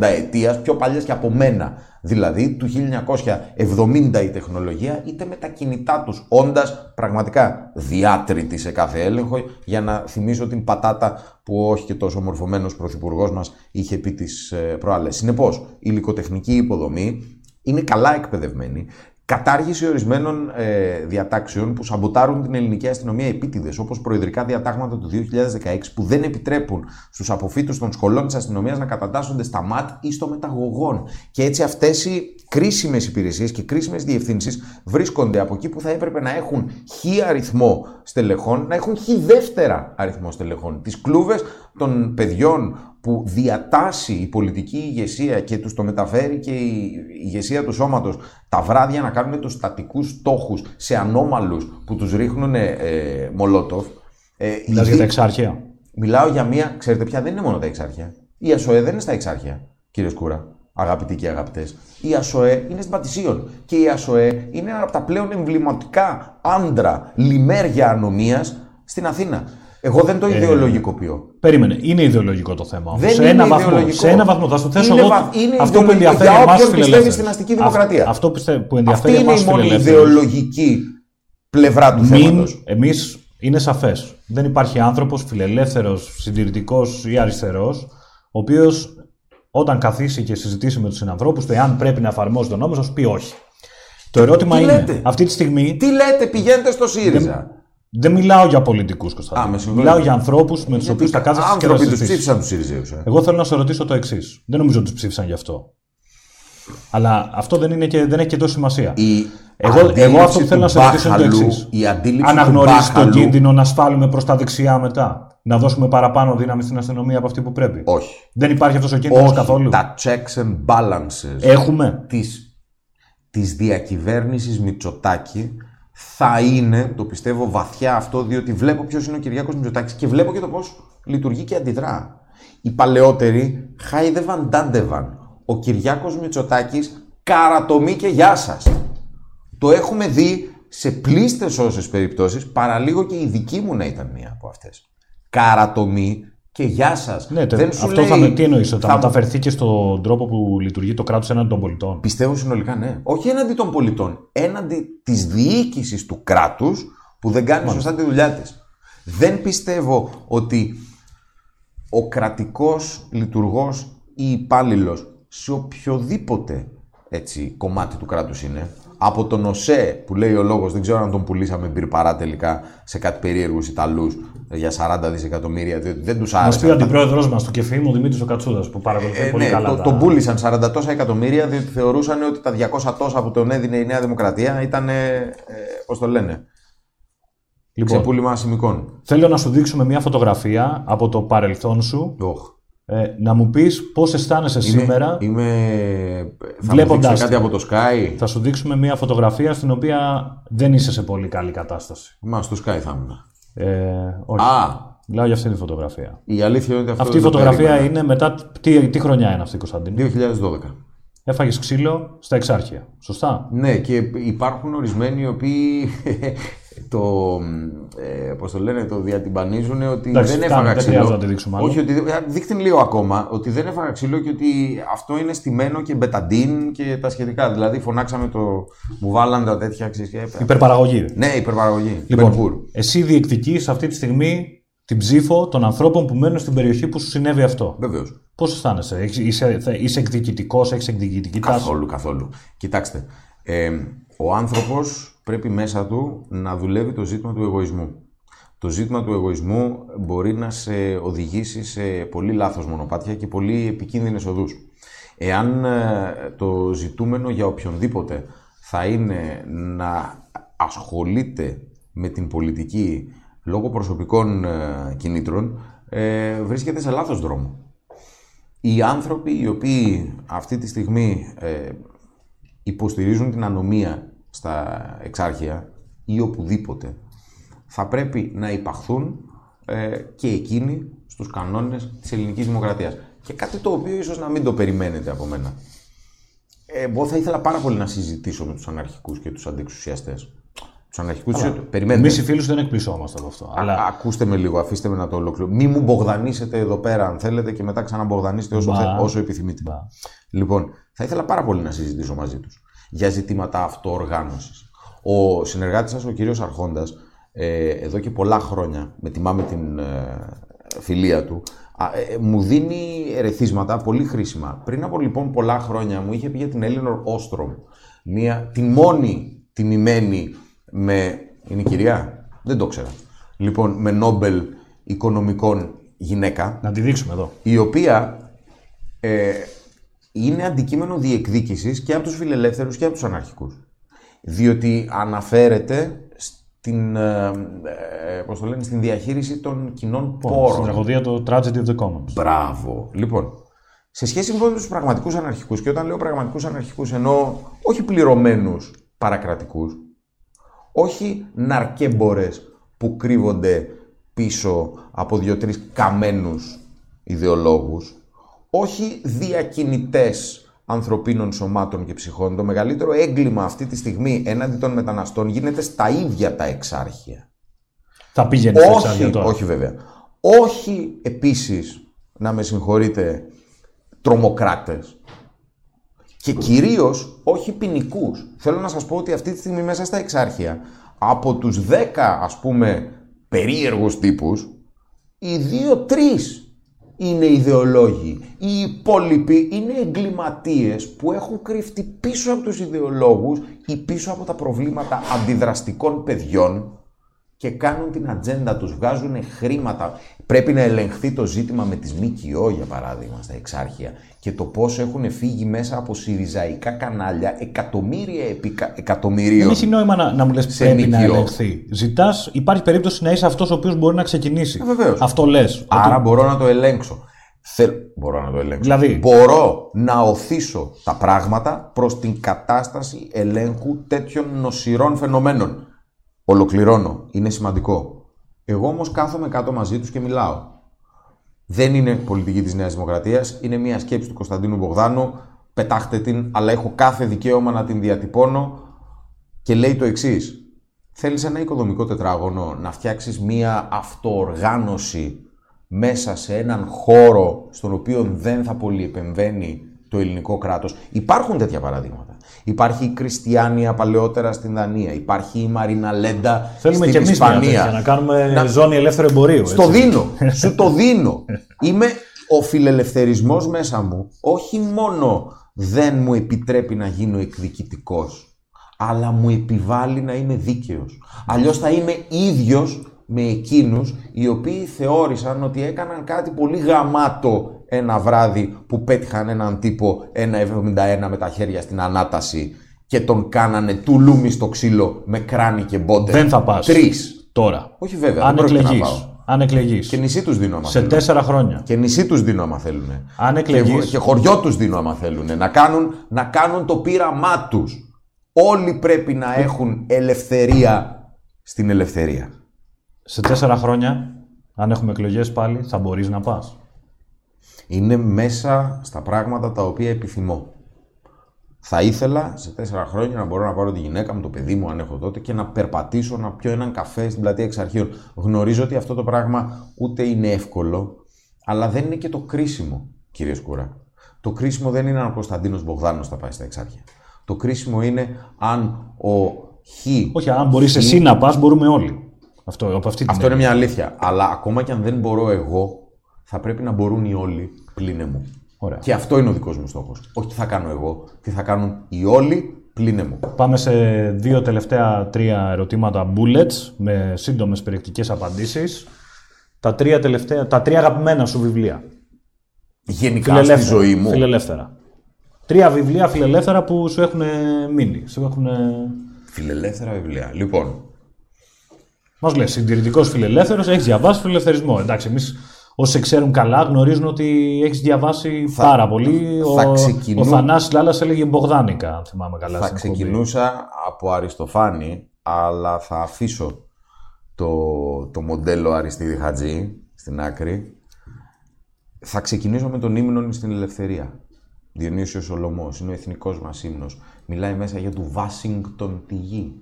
ετία, πιο παλιές και από μένα, δηλαδή του 1970 η τεχνολογία, είτε με τα κινητά τους, όντας πραγματικά διάτρητοι σε κάθε έλεγχο, για να θυμίσω την πατάτα που όχι και τόσο μορφωμένος πρωθυπουργός μας είχε πει τις προάλλες. Συνεπώς, η υλικοτεχνική υποδομή είναι καλά εκπαιδευμένη, Κατάργηση ορισμένων ε, διατάξεων που σαμποτάρουν την ελληνική αστυνομία επίτηδες, όπως προεδρικά διατάγματα του 2016 που δεν επιτρέπουν στους αποφύτου των σχολών της αστυνομίας να κατατάσσονται στα ΜΑΤ ή στο μεταγωγόν. Και έτσι αυτές οι κρίσιμες υπηρεσίες και κρίσιμες διευθύνσεις βρίσκονται από εκεί που θα έπρεπε να έχουν χι αριθμό στελεχών, να έχουν χι δεύτερα αριθμό στελεχών. Τις κλούβες των παιδιών που διατάσσει η πολιτική ηγεσία και τους το μεταφέρει και η ηγεσία του σώματος τα βράδια να κάνουν τους στατικούς στόχους σε ανώμαλους που τους ρίχνουν ε, μολότοφ. Ε, Μιλάς για τα εξάρχεια. Μιλάω για μία, ξέρετε πια δεν είναι μόνο τα εξάρχεια. Η ΑΣΟΕ δεν είναι στα εξάρχεια, κύριε Σκούρα, αγαπητοί και αγαπητές. Η ΑΣΟΕ είναι στην Πατησίων. Και η ΑΣΟΕ είναι ένα από τα πλέον εμβληματικά άντρα λιμέρια ανομίας στην Αθήνα. Εγώ δεν το ε, ιδεολογικοποιώ. Περίμενε. Είναι ιδεολογικό το θέμα. Δεν σε, είναι ένα βαθμό, σε ένα βαθμό. Θα σου θέσω εγώ είναι αυτό που ενδιαφέρει για όποιον πιστεύει στην αστική δημοκρατία. Αυτό που ενδιαφέρει Αυτή είναι η μόνη ιδεολογική πλευρά του θέματος. Εμείς είναι σαφές. Δεν υπάρχει άνθρωπος φιλελεύθερος, συντηρητικός ή αριστερός, ο οποίος όταν καθίσει και συζητήσει με τους συνανθρώπους του, εάν πρέπει να εφαρμόζει τον νόμος, θα σου πει όχι. Το ερώτημα είναι, αυτή τη στιγμή. Τι λέτε, πηγαίνετε στο ΣΥΡΙΖΑ; Δεν μιλάω για πολιτικούς, Κωνσταντίνο. Μιλάω για ανθρώπους με τους οποίους τα κάθεσαι και Άνθρωποι τους ψήφισαν τους ΣΥΡΙΖΑΙΟΥ. Ε. Εγώ θέλω να σε ρωτήσω το εξής. Δεν νομίζω ότι τους ψήφισαν γι' αυτό. Αλλά αυτό δεν, είναι και, δεν έχει και τόσο σημασία. Η εγώ, εγώ αυτό που θέλω να σε ρωτήσω είναι το εξής. Αναγνωρίζεις τον κίνδυνο να σφάλουμε προς τα δεξιά μετά; Να δώσουμε παραπάνω δύναμη στην αστυνομία από αυτή που πρέπει; Όχι. Δεν υπάρχει αυτός ο κίνδυνος καθόλου; Τα checks and balances. Έχουμε; Της διακυβέρνησης Μητσοτάκη θα είναι, το πιστεύω βαθιά αυτό, διότι βλέπω ποιος είναι ο Κυριάκος Μητσοτάκης και βλέπω και το πώς λειτουργεί και αντιδρά. Οι παλαιότεροι χάιδευαν, ντάντεβαν. Ο Κυριάκος Μητσοτάκης καρατομή και γεια σας. Το έχουμε δει σε πλήστες όσες περιπτώσεις, παραλίγο και η δική μου να ήταν μία από αυτές. Καρατομή και γεια σας. Ναι, δεν σου αυτό λέει... θα με τι εννοείς, θα, θα μεταφερθεί και στον τρόπο που λειτουργεί το κράτος έναντι των πολιτών. Πιστεύω συνολικά ναι. Όχι έναντι των πολιτών. Έναντι της διοίκησης του κράτους που δεν κάνει σωστά τη δουλειά της. Δεν πιστεύω ότι ο κρατικός λειτουργός ή υπάλληλος σε οποιοδήποτε έτσι, κομμάτι του κράτους είναι, από τον ΟΣΕ που λέει ο λόγος, δεν ξέρω αν τον πουλήσαμε μπυρπαρά τελικά σε κάτι περίεργους Ιταλούς για 40 δισεκατομμύρια, διότι δεν τους άρεσε. Μας πει ο αντιπρόεδρό μας του ΚΕΦΗΜ, ο Δημήτρη Κατσούδα, που παρακολουθεί ε, πολύ ναι, καλά. Το, τα... τον πούλησαν 40 τόσα εκατομμύρια, διότι θεωρούσαν ότι τα 200 τόσα που τον έδινε η Νέα Δημοκρατία ήταν. Ε, Πώς το λένε. Λοιπόν, Ξεπούλημα σημικών. Θέλω να σου δείξουμε μια φωτογραφία από το παρελθόν σου. Oh. Ε, να μου πεις πώς αισθάνεσαι είμαι, σήμερα. Είμαι. Θα βλέποντας κάτι από το Sky. Θα σου δείξουμε μια φωτογραφία στην οποία δεν είσαι σε πολύ καλή κατάσταση. Μα στο Sky θα ήμουν. Ε, όχι. Α! Μιλάω για αυτή τη φωτογραφία. Η αλήθεια είναι ότι αυτό Αυτή η φωτογραφία είναι μετά. Τι, τι χρονιά είναι αυτή, Κωνσταντίνο. 2012. Έφαγες ξύλο στα εξάρχεια. Σωστά. Ναι, και υπάρχουν ορισμένοι οι οποίοι το, ε, πώς το λένε, το διατυμπανίζουν ότι δεν έφαγα ξύλο. Δεν να δείξουμε άλλο. Όχι, ότι, δείχνει λίγο ακόμα ότι δεν έφαγα ξύλο και ότι αυτό είναι στημένο και μπεταντίν και τα σχετικά. Δηλαδή φωνάξαμε το. Μου βάλαν τα τέτοια ξύλια. Υπερπαραγωγή. Ναι, υπερπαραγωγή. Λοιπόν, εσύ διεκδικείς αυτή τη στιγμή την ψήφο των ανθρώπων που μένουν στην περιοχή που σου συνέβη αυτό. Βεβαίως. Πώς αισθάνεσαι, είσαι, είσαι εκδικητικός, έχεις εκδικητική τάση; Καθόλου, καθόλου. Κοιτάξτε. Ε, ο άνθρωπος πρέπει μέσα του να δουλεύει το ζήτημα του εγωισμού. Το ζήτημα του εγωισμού μπορεί να σε οδηγήσει σε πολύ λάθος μονοπάτια και πολύ επικίνδυνες οδούς. Εάν ε, το ζητούμενο για οποιονδήποτε θα είναι να ασχολείται με την πολιτική λόγω προσωπικών ε, κινήτρων, ε, βρίσκεται σε λάθος δρόμο. Οι άνθρωποι οι οποίοι αυτή τη στιγμή υποστηρίζουν την ανομία στα εξάρχεια ή οπουδήποτε, θα πρέπει να υπαχθούν ε, και εκείνοι στους κανόνες της ελληνικής δημοκρατίας. Και κάτι το οποίο ίσως να μην το περιμένετε από μένα. Ε, εγώ θα ήθελα πάρα πολύ να συζητήσω με τους αναρχικούς και τους αντιεξουσιαστές. Τους αναρχικούς. Εμεί Περιμένετε. οι φίλους δεν εκπλησόμαστε από αυτό. Αλλά Α, ακούστε με λίγο, αφήστε με να το ολοκληρώσω. Μη μου μπογδανίσετε εδώ πέρα, αν θέλετε, και μετά ξαναμπογδανίσετε όσο, Μπα. θε- όσο επιθυμείτε. Μπα. Λοιπόν, θα ήθελα πάρα πολύ να συζητήσω μαζί τους για ζητήματα αυτοοργάνωσης. Ο συνεργάτης σας, ο κύριος Αρχόντας, ε, εδώ και πολλά χρόνια, με τιμάμε την ε, φιλία του, α, ε, μου δίνει ερεθίσματα πολύ χρήσιμα. Πριν από λοιπόν πολλά χρόνια μου είχε πει για την Έλληνορ Όστρομ, μια, την μόνη τιμημένη με. Είναι η κυρία, δεν το ξέρα. Λοιπόν, με Νόμπελ οικονομικών γυναίκα, να τη δείξουμε εδώ. η οποία ε, είναι αντικείμενο διεκδίκησης και από τους φιλελεύθερους και από τους αναρχικούς. Διότι αναφέρεται στην, ε, ε, πώς το λένε, στην διαχείριση των κοινών Στην πόρων. τραγωδία το Tragedy of the Commons. Μπράβο. Λοιπόν, σε σχέση λοιπόν με τους πραγματικούς αναρχικούς και όταν λέω πραγματικούς αναρχικούς εννοώ όχι πληρωμένους παρακρατικούς, όχι ναρκέμπορες που κρύβονται πίσω από δύο-τρεις καμένους ιδεολόγους, όχι διακινητές ανθρωπίνων σωμάτων και ψυχών. Το μεγαλύτερο έγκλημα αυτή τη στιγμή έναντι των μεταναστών γίνεται στα ίδια τα εξάρχεια. Θα πήγαινε στα εξάρια Όχι, τώρα. όχι βέβαια. Όχι επίσης, να με συγχωρείτε, τρομοκράτες. Και κυρίως όχι ποινικούς. Θέλω να σας πω ότι αυτή τη στιγμή μέσα στα εξάρχεια, από τους 10 ας πούμε περίεργους τύπους, οι δύο-τρεις είναι ιδεολόγοι. Οι υπόλοιποι είναι εγκληματίες που έχουν κρυφτεί πίσω από τους ιδεολόγους ή πίσω από τα προβλήματα αντιδραστικών παιδιών και κάνουν την ατζέντα τους, βγάζουν χρήματα. Πρέπει να ελεγχθεί το ζήτημα με τις ΜΚΟ, για παράδειγμα, στα εξάρχεια και το πώς έχουν φύγει μέσα από συριζαϊκά κανάλια εκατομμύρια επί κα- Δεν εκατομμυρίων. έχει νόημα να, να μου λες Σε πρέπει να ΜΚΟ. ελεγχθεί. Ζητάς, υπάρχει περίπτωση να είσαι αυτός ο οποίος μπορεί να ξεκινήσει. Ε, βεβαίως. Αυτό λες. Άρα μπορώ να το ελέγξω. Θέλ... Μπορώ να το ελέγξω. Δηλαδή; Μπορώ να οθήσω τα πράγματα προς την κατάσταση ελέγχου τέτοιων νοσηρών φαινομένων. Ολοκληρώνω. Είναι σημαντικό. Εγώ όμως κάθομαι κάτω μαζί τους και μιλάω. Δεν είναι πολιτική της Νέας Δημοκρατίας. Είναι μια σκέψη του Κωνσταντίνου Μπογδάνου. Πετάχτε την, αλλά έχω κάθε δικαίωμα να την διατυπώνω. Και λέει το εξής. Θέλεις ένα οικοδομικό τετράγωνο να φτιάξεις μία αυτοοργάνωση μέσα σε έναν χώρο στον οποίο δεν θα πολυεπεμβαίνει το ελληνικό κράτος. Υπάρχουν τέτοια παραδείγματα. Υπάρχει η Κριστιανία παλαιότερα στην Δανία. Υπάρχει η Μαρίνα Λέντα Θέλουμε στην και εμείς μια Ισπανία. τέτοια, να κάνουμε Να- ζώνη ελεύθερου εμπορίου. Στο έτσι. δίνω. Σου το δίνω. Είμαι ο φιλελευθερισμός μέσα μου. Όχι μόνο δεν μου επιτρέπει να γίνω εκδικητικός, αλλά μου επιβάλλει να είμαι δίκαιος. Αλλιώς θα είμαι ίδιος με εκείνους οι οποίοι θεώρησαν ότι έκαναν κάτι πολύ γαμάτο ένα βράδυ που πέτυχαν έναν τύπο 1,71 με τα χέρια στην ανάταση και τον κάνανε τουλούμι στο ξύλο με κράνη και μπότε. Δεν θα πας. Τρεις. Τώρα. Όχι βέβαια, Αν δεν πρόκειται να εκλεγεί. πάω. Αν εκλεγεί. Και νησί τους δίνω άμα Σε θέλουν. τέσσερα χρόνια. Και νησί τους δίνω άμα θέλουν. Αν Και, εκλεγείς- και χωριό τους δίνω άμα θέλουν. Να κάνουν, να κάνουν το πείραμά τους. Όλοι πρέπει να έχουν ελευθερία στην ελευθερία. Σε τέσσερα χρόνια, αν έχουμε εκλογές πάλι, θα μπορείς να πας. Είναι μέσα στα πράγματα τα οποία επιθυμώ. Θα ήθελα σε τέσσερα χρόνια να μπορώ να πάρω τη γυναίκα μου, το παιδί μου, αν έχω τότε, και να περπατήσω, να πιω έναν καφέ στην πλατεία εξ αρχείων. Γνωρίζω ότι αυτό το πράγμα ούτε είναι εύκολο, αλλά δεν είναι και το κρίσιμο, κύριε Σκούρα. Το κρίσιμο δεν είναι αν ο Κωνσταντίνος Μπογδάνος θα πάει στα εξάρχεια. Το κρίσιμο είναι αν ο Χ. Όχι, αν μπορείς εσύ να πας, μπορούμε όλοι. Αυτό, από αυτή την Αυτό είναι έννοια. μια αλήθεια. Αλλά ακόμα και αν δεν μπορώ εγώ, θα πρέπει να μπορούν οι όλοι πλην μου. Ωραία. Και αυτό είναι ο δικός μου στόχος. Όχι τι θα κάνω εγώ, τι θα κάνουν οι όλοι πλην μου. Πάμε σε δύο τελευταία τρία ερωτήματα bullets με σύντομες περιεκτικές απαντήσεις. Τα τρία, τελευταία, τα τρία αγαπημένα σου βιβλία. Γενικά στη ζωή μου. Φιλελεύθερα. Τρία βιβλία φιλελεύθερα που σου έχουν μείνει. Σου έχουν... Φιλελεύθερα βιβλία. Λοιπόν, Μας λες, συντηρητικός φιλελεύθερος, έχεις διαβάσει φιλελευθερισμό. Εντάξει, εμείς όσοι σε ξέρουν καλά γνωρίζουν ότι έχεις διαβάσει πάρα πολύ. θα ο, ξεκινού- ο Θανάσης Λάλλας έλεγε Μπογδάνικα, αν θυμάμαι καλά. θα στην εκπομπή. ξεκινούσα από Αριστοφάνη, αλλά θα αφήσω το, το μοντέλο Αριστίδη Χατζή στην άκρη. Θα ξεκινήσω με τον ύμνο στην ελευθερία. Διονύσιος Σολομός, είναι ο εθνικός μας ύμνος. Μιλάει μέσα για του Βάσιγκτον τη γη.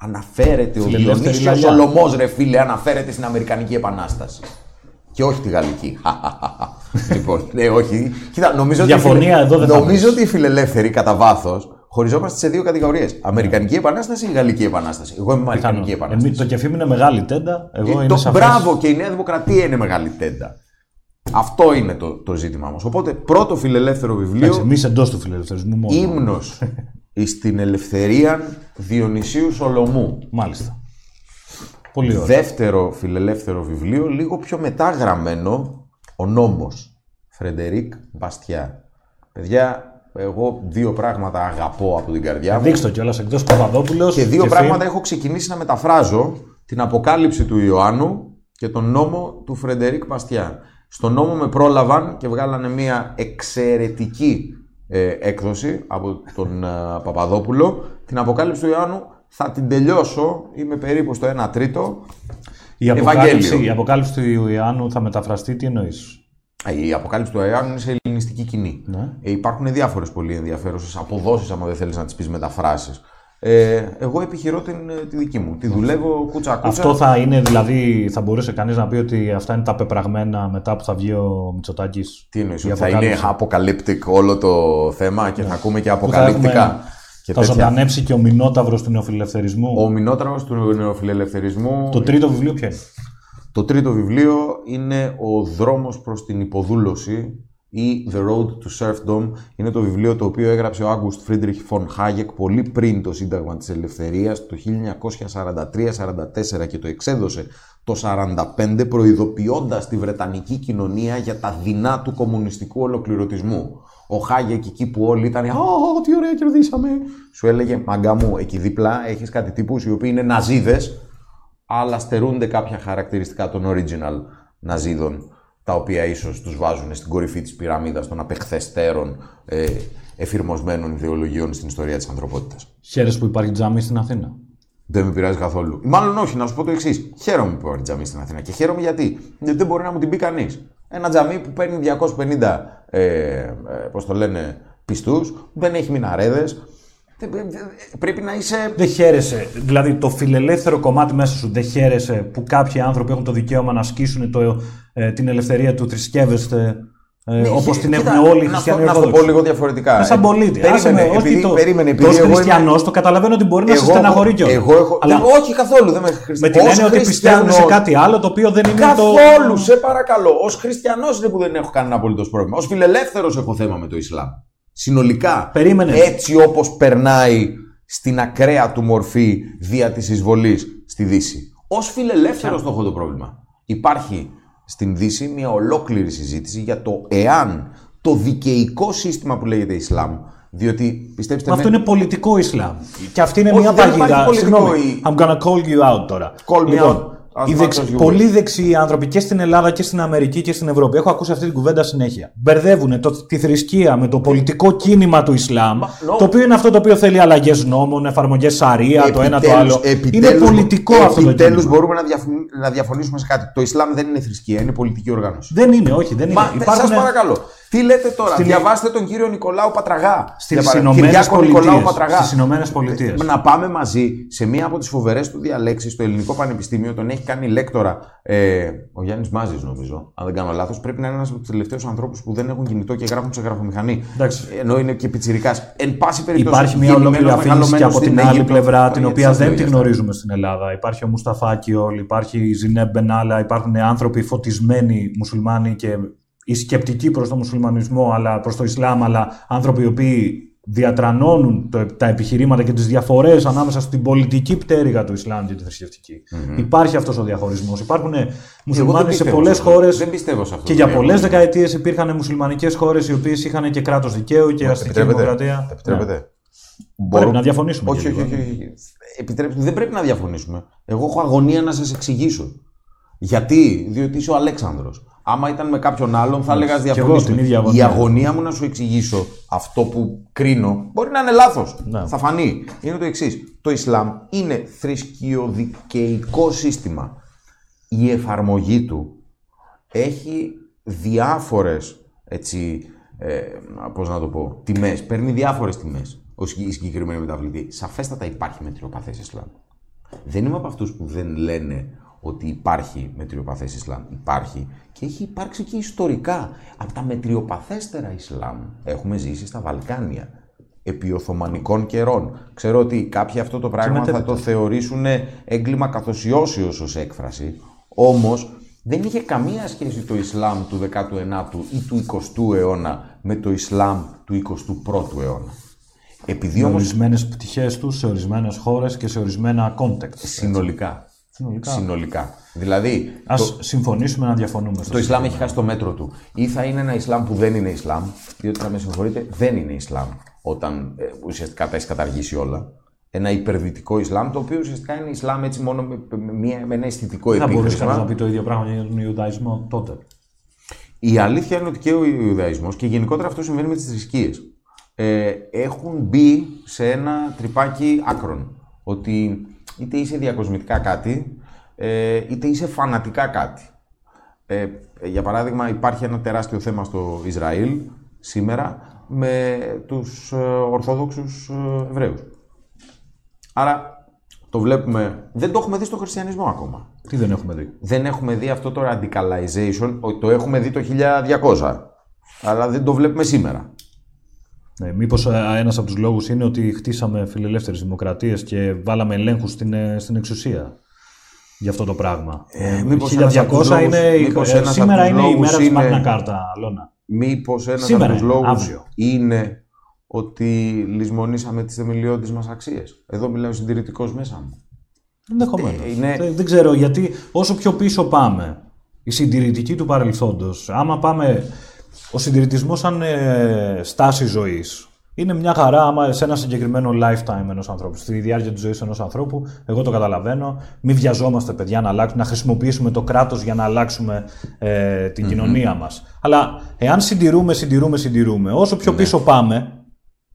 Αναφέρεται ο Φιλελεύθερη Διονύσιος λαλιά. Σολομός, ρε φίλε, αναφέρεται στην Αμερικανική Επανάσταση. Και όχι τη Γαλλική. λοιπόν, ναι, όχι. Κοίτα, νομίζω ότι, οι Διαφωνία εδώ δεν θα νομίζω βρεις. ότι οι φιλελεύθεροι κατά βάθος χωριζόμαστε σε δύο κατηγορίες. Αμερικανική Επανάσταση ή Γαλλική Επανάσταση. Εγώ είμαι Αμερικανική Επανάσταση. Εμείς, το κεφίμ είναι μεγάλη τέντα. Εγώ Ε, είναι το, σαφές. Μπράβο και η Νέα Δημοκρατία είναι μεγάλη τέντα. Αυτό είναι το, το ζήτημα μας. Οπότε πρώτο φιλελεύθερο βιβλίο, Εντάξει, εμείς εντός του φιλελευθερισμού μόνο. ύμνος στην ελευθερία Διονυσίου Σολομού. Μάλιστα. Πολύ ωραία. Δεύτερο φιλελεύθερο βιβλίο, λίγο πιο μετά γραμμένο, ο νόμος. Φρεντερίκ Μπαστιά. Παιδιά, εγώ δύο πράγματα αγαπώ από την καρδιά μου. Δείξτε το κιόλας εκτός Παπαδόπουλος. Και δύο και πράγματα Φιν. έχω ξεκινήσει να μεταφράζω. Την Αποκάλυψη του Ιωάννου και τον νόμο του Φρεντερίκ Παστιά. Στον νόμο με πρόλαβαν και βγάλανε μια εξαιρετική ε, έκδοση από τον ε, Παπαδόπουλο. Την Αποκάλυψη του Ιωάννου θα την τελειώσω, είμαι περίπου στο 1 τρίτο. Η αποκάλυψη, Ευαγγέλιο. η αποκάλυψη του Ιωάννου θα μεταφραστεί, τι εννοείς; Ε, Η Αποκάλυψη του Ιωάννου είναι σε ελληνιστική κοινή. Ναι. Ε, υπάρχουν διάφορες πολύ ενδιαφέρουσες αποδόσεις, άμα δεν θέλεις να τις πεις μεταφράσεις. Ε, εγώ επιχειρώ την, ε, τη δική μου. Τη δουλεύω κούτσα κούτσα. Αυτό θα είναι, δηλαδή, θα μπορούσε κανείς να πει ότι αυτά είναι τα πεπραγμένα μετά που θα βγει ο Μητσοτάκης; Τι εννοείς, Η ότι θα είναι αποκάλυψη. apocalyptic όλο το θέμα και θα ακούμε και Που θα αποκαλυπτικά. Έχουμε- Και θα τέτοια. ζωντανέψει και ο Μινόταυρος του νεοφιλελευθερισμού. Ο Μινόταυρος του νεοφιλελευθερισμού. Το τρίτο βιβλίο ποιο είναι; Το τρίτο βιβλίο είναι «Ο δρόμος προς την υποδούλωση» ή «The Road to Serfdom». Είναι το βιβλίο το οποίο έγραψε ο Άγκουστ Φρίντριχ Φον Χάγεκ πολύ πριν το Σύνταγμα της Ελευθερίας το 1943-44 και το εξέδωσε το 1945 προειδοποιώντας τη Βρετανική κοινωνία για τα δεινά του κομμουνιστικού ολοκληρωτισμού. Ο Χάγεκ εκεί που όλοι ήταν «Α, τι ωραία κερδίσαμε». Σου έλεγε «Μαγκά μου, εκεί δίπλα έχεις κάτι τύπους οι οποίοι είναι ναζίδες αλλά στερούνται κάποια χαρακτηριστικά των original Ναζίδων, τα οποία ίσως τους βάζουν στην κορυφή της πυραμίδας των απεχθεστέρων ε, εφηρμοσμένων ιδεολογιών στην ιστορία της ανθρωπότητας. Χαίρεσαι που υπάρχει τζάμι στην Αθήνα. Δεν με πειράζει καθόλου. Μάλλον όχι, να σου πω το εξής. Χαίρομαι που υπάρχει τζαμί στην Αθήνα. Και χαίρομαι γιατί. Γιατί δεν μπορεί να μου την πει κανείς. Ένα τζαμί που παίρνει 250, ε, ε, πώς το λένε, πιστούς, δεν έχει μιναρέδες. Πρέπει να είσαι. Δεν χαίρεσαι, δηλαδή το φιλελεύθερο κομμάτι μέσα σου δεν χαίρεσαι που κάποιοι άνθρωποι έχουν το δικαίωμα να ασκήσουν το, ε, την ελευθερία του θρησκεύεστε ε, Ναι, όπως την κοίτα, έχουν όλοι οι να χριστιανοί στο- Να στο πω Ορθόδοξοι. λίγο διαφορετικά. Ε, Σαν Ε, πολίτη. Περίμενε, Άσε με, όχι επειδή, το, περίμενε, το επειδή ως εγώ είμαι- χριστιανός το καταλαβαίνω ότι μπορεί να σε εγώ στεναχωρεί έχω- κιόλας. Εγώ έχω. Αλλά δεν- όχι καθόλου, δεν με με χριστιανό. την έννοια ότι πιστεύουν σε κάτι άλλο το οποίο δεν είναι το... Καθόλου, σε παρακαλώ. Ω χριστιανός είναι που δεν έχω κανένα απολύτως πρόβλημα. Ω φιλελεύθερος έχω θέμα με το Ισλάμ. Συνολικά. Περίμενε. Έτσι όπως περνάει στην ακραία του μορφή δια της εισβολής στη Δύση. Ω φιλελεύθερος το έχω το πρόβλημα. Υπάρχει στην Δύση μια ολόκληρη συζήτηση για το εάν το δικαιικό σύστημα που λέγεται Ισλάμ. Διότι πιστέψτε Μα με. αυτό είναι πολιτικό Ισλάμ. Και αυτή είναι Όχι, μια δεν υπάρχει παγίδα. πολιτικό Συγγνώμη, ή- I'm gonna call you out τώρα. Call me λοιπόν, out. As οι much δεξι- as you πολλοί wish. δεξιοί άνθρωποι και στην Ελλάδα και στην Αμερική και στην Ευρώπη, έχω ακούσει αυτή την κουβέντα συνέχεια. Μπερδεύουν το, τη θρησκεία με το πολιτικό κίνημα του Ισλάμ, Μα, no. το οποίο είναι αυτό το οποίο θέλει αλλαγές νόμων, εφαρμογές Σαρία, το ένα το Επιτέλους- άλλο. επιτέλους- είναι πολιτικό αυτό το Επιτέλους κίνημα. μπορούμε να, διαφων- να διαφωνήσουμε σε κάτι. Το Ισλάμ δεν είναι θρησκεία, είναι πολιτική οργάνωση. Δεν είναι, όχι, δεν είναι. Μα Υπάρχουν- σας παρακαλώ. Τι λέτε τώρα, Στην- διαβάστε τον κύριο Νικολάου Πατραγά. Στις Για παρα- Ηνωμένες Κυριάκο Νικολάου Πολιτείες. Πατραγά. Στις Ηνωμένες Πολιτείες. Ε, Να πάμε μαζί σε μία από τις φοβερές του διαλέξεις στο Ελληνικό Πανεπιστήμιο. Τον έχει κάνει λέκτορα ε, ο Γιάννης Μάζης νομίζω, αν δεν κάνω λάθος. Πρέπει να είναι ένας από τους τελευταίους ανθρώπους που δεν έχουν κινητό και γράφουν σε γραφομηχανή. Εντάξει. Ενώ είναι και πιτσιρικάς. Εν πάση περιπτώσει, Υπάρχει μια ολόκληρη γεννημένος, αφήγηση και από μεγαλωμένος την στην άλλη Αίγυπτο. πλευρά, Τώρα, την γιατί οποία σας δεν λέω τη για αυτά. γνωρίζουμε στην Ελλάδα. Υπάρχει ο Μουσταφάκιολ, υπάρχει η Ζινέμπ Μπενάλα, υπάρχουν άνθρωποι φωτισμένοι μουσουλμάνοι και οι σκεπτικοί προς το μουσουλμανισμό, αλλά προς το Ισλάμ, αλλά άνθρωποι οι οποίοι διατρανώνουν το, τα επιχειρήματα και τις διαφορές ανάμεσα στην πολιτική πτέρυγα του Ισλάμ και τη θρησκευτικη Υπάρχει αυτός ο διαχωρισμός. Υπάρχουν Εγώ δεν μουσουλμάνοι σε πιστεύω πολλές αυτό. χώρες. Δεν πιστεύω σε αυτό. Και για πολλές δεκαετίες υπήρχαν μουσουλμανικές χώρες οι οποίες είχαν και κράτος δικαίου και αστική Επιτρέπετε; δημοκρατία. Επιτρέπετε; Ναι. Πρέπει να διαφωνήσουμε. Όχι, και όχι, λίγο. όχι. όχι. Επιτρέψτε, δεν πρέπει να διαφωνήσουμε. Εγώ έχω αγωνία να σας εξηγήσω. Γιατί, διότι είσαι ο Αλέξανδρος. Άμα ήταν με κάποιον άλλον, θα έλεγα ας εγώ διαφωνήσουμε. την ίδια αγωνία. Η αγωνία μου να σου εξηγήσω αυτό που κρίνω μπορεί να είναι λάθος. Ναι. Θα φανεί. Είναι το εξής. Το Ισλάμ είναι θρησκειοδικαιικό σύστημα. Η εφαρμογή του έχει διάφορες έτσι, ε, πώς να το πω, τιμές. Παίρνει διάφορες τιμές ο συγκ- η συγκεκριμένη μεταβλητή. Σαφέστατα υπάρχει μετριοπαθές Ισλάμ. Δεν είμαι από αυτούς που δεν λένε ότι υπάρχει μετριοπαθές Ισλάμ. Υπάρχει και έχει υπάρξει και ιστορικά. Από τα μετριοπαθέστερα Ισλάμ έχουμε ζήσει στα Βαλκάνια επί Οθωμανικών καιρών. Ξέρω ότι κάποιοι αυτό το πράγμα θα το θεωρήσουν έγκλημα καθοσιώσεως ως έκφραση. Όμως δεν είχε καμία σχέση το Ισλάμ του 19ου ή του 20ου αιώνα με το Ισλάμ του 21ου αιώνα. Επειδή με όμως... ορισμένες πτυχές τους σε ορισμένες χώρες και σε ορισμένα context. Συνολικά. Συνολικά. Συνολικά. Δηλαδή. Α το... συμφωνήσουμε να διαφωνούμε. Το Ισλάμ έχει χάσει το μέτρο του. Ή θα είναι ένα Ισλάμ που δεν είναι Ισλάμ, διότι θα με συγχωρείτε, δεν είναι Ισλάμ όταν ε, ουσιαστικά τα έχεις καταργήσει όλα. Ένα υπερδυτικό Ισλάμ, το οποίο ουσιαστικά είναι Ισλάμ έτσι μόνο με, με, με ένα αισθητικό επίπεδο. Θα μπορούσε κανείς να πει το ίδιο πράγμα για τον Ιουδαϊσμό τότε. Η αλήθεια είναι ότι και ο Ιουδαϊσμός και γενικότερα αυτό συμβαίνει με τις θρησκείες. Ε, έχουν μπει σε ένα τρυπάκι άκρων. Ότι είτε είσαι διακοσμητικά κάτι, ε, είτε είσαι φανατικά κάτι. Ε, για παράδειγμα, υπάρχει ένα τεράστιο θέμα στο Ισραήλ σήμερα με τους ε, Ορθόδοξους ε, Εβραίους. Άρα το βλέπουμε, δεν το έχουμε δει στο χριστιανισμό ακόμα. Τι δεν έχουμε δει; Δεν έχουμε δει αυτό το radicalization, το έχουμε δει το 1200, αλλά δεν το βλέπουμε σήμερα. Ναι, μήπως ε, ένας από τους λόγους είναι ότι χτίσαμε φιλελεύθερες δημοκρατίες και βάλαμε ελέγχους στην, στην εξουσία για αυτό το πράγμα. Ε, μήπως 1200 είναι, μήπως σήμερα είναι η μέρα της Μάγνα Κάρτα, Αλώνα. Μήπως ένας Σήμερα, από τους λόγους είναι ότι λησμονήσαμε τις θεμελιώδεις μας αξίες. Εδώ μιλάω συντηρητικός μέσα μου. Ενδεχομένως. Ε, είναι... Δεν, δεν ξέρω γιατί όσο πιο πίσω πάμε, η συντηρητική του παρελθόντος, άμα πάμε ο συντηρητισμός σαν ε, στάση ζωής, είναι μια χαρά άμα σε ένα συγκεκριμένο lifetime ενός ανθρώπου, στη διάρκεια της ζωής ενός ανθρώπου. Εγώ το καταλαβαίνω. Μην βιαζόμαστε, παιδιά, να αλλάξουμε, να χρησιμοποιήσουμε το κράτος για να αλλάξουμε ε, την κοινωνία μας. Αλλά εάν συντηρούμε, συντηρούμε, συντηρούμε, όσο πιο ναι. πίσω πάμε,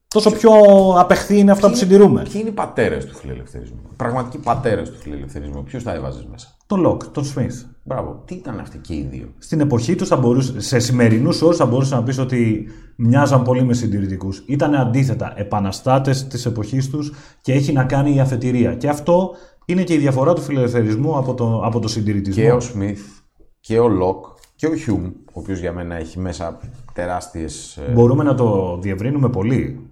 τόσο πιο απεχθή είναι αυτά που συντηρούμε. Ποιοι είναι οι πατέρες του φιλελευθερισμού. Πραγματικοί πατέρες του φιλελευθερισμού. Ποιους θα έβαζες μέσα; Τον Λοκ, τον Σμιθ. Μπράβο. Τι ήταν αυτοί και οι δύο; Στην εποχή τους, σε σημερινούς όρους, θα μπορούσες να πεις ότι μοιάζαν πολύ με συντηρητικούς. Ήταν αντίθετα επαναστάτες της εποχής τους και έχει να κάνει η αφετηρία. Και αυτό είναι και η διαφορά του φιλελευθερισμού από το, από το συντηρητισμό. Και ο Σμιθ και ο Λοκ και ο Χιούμ, ο οποίος για μένα έχει μέσα τεράστιες. Ε, Μπορούμε να το διευρύνουμε πολύ;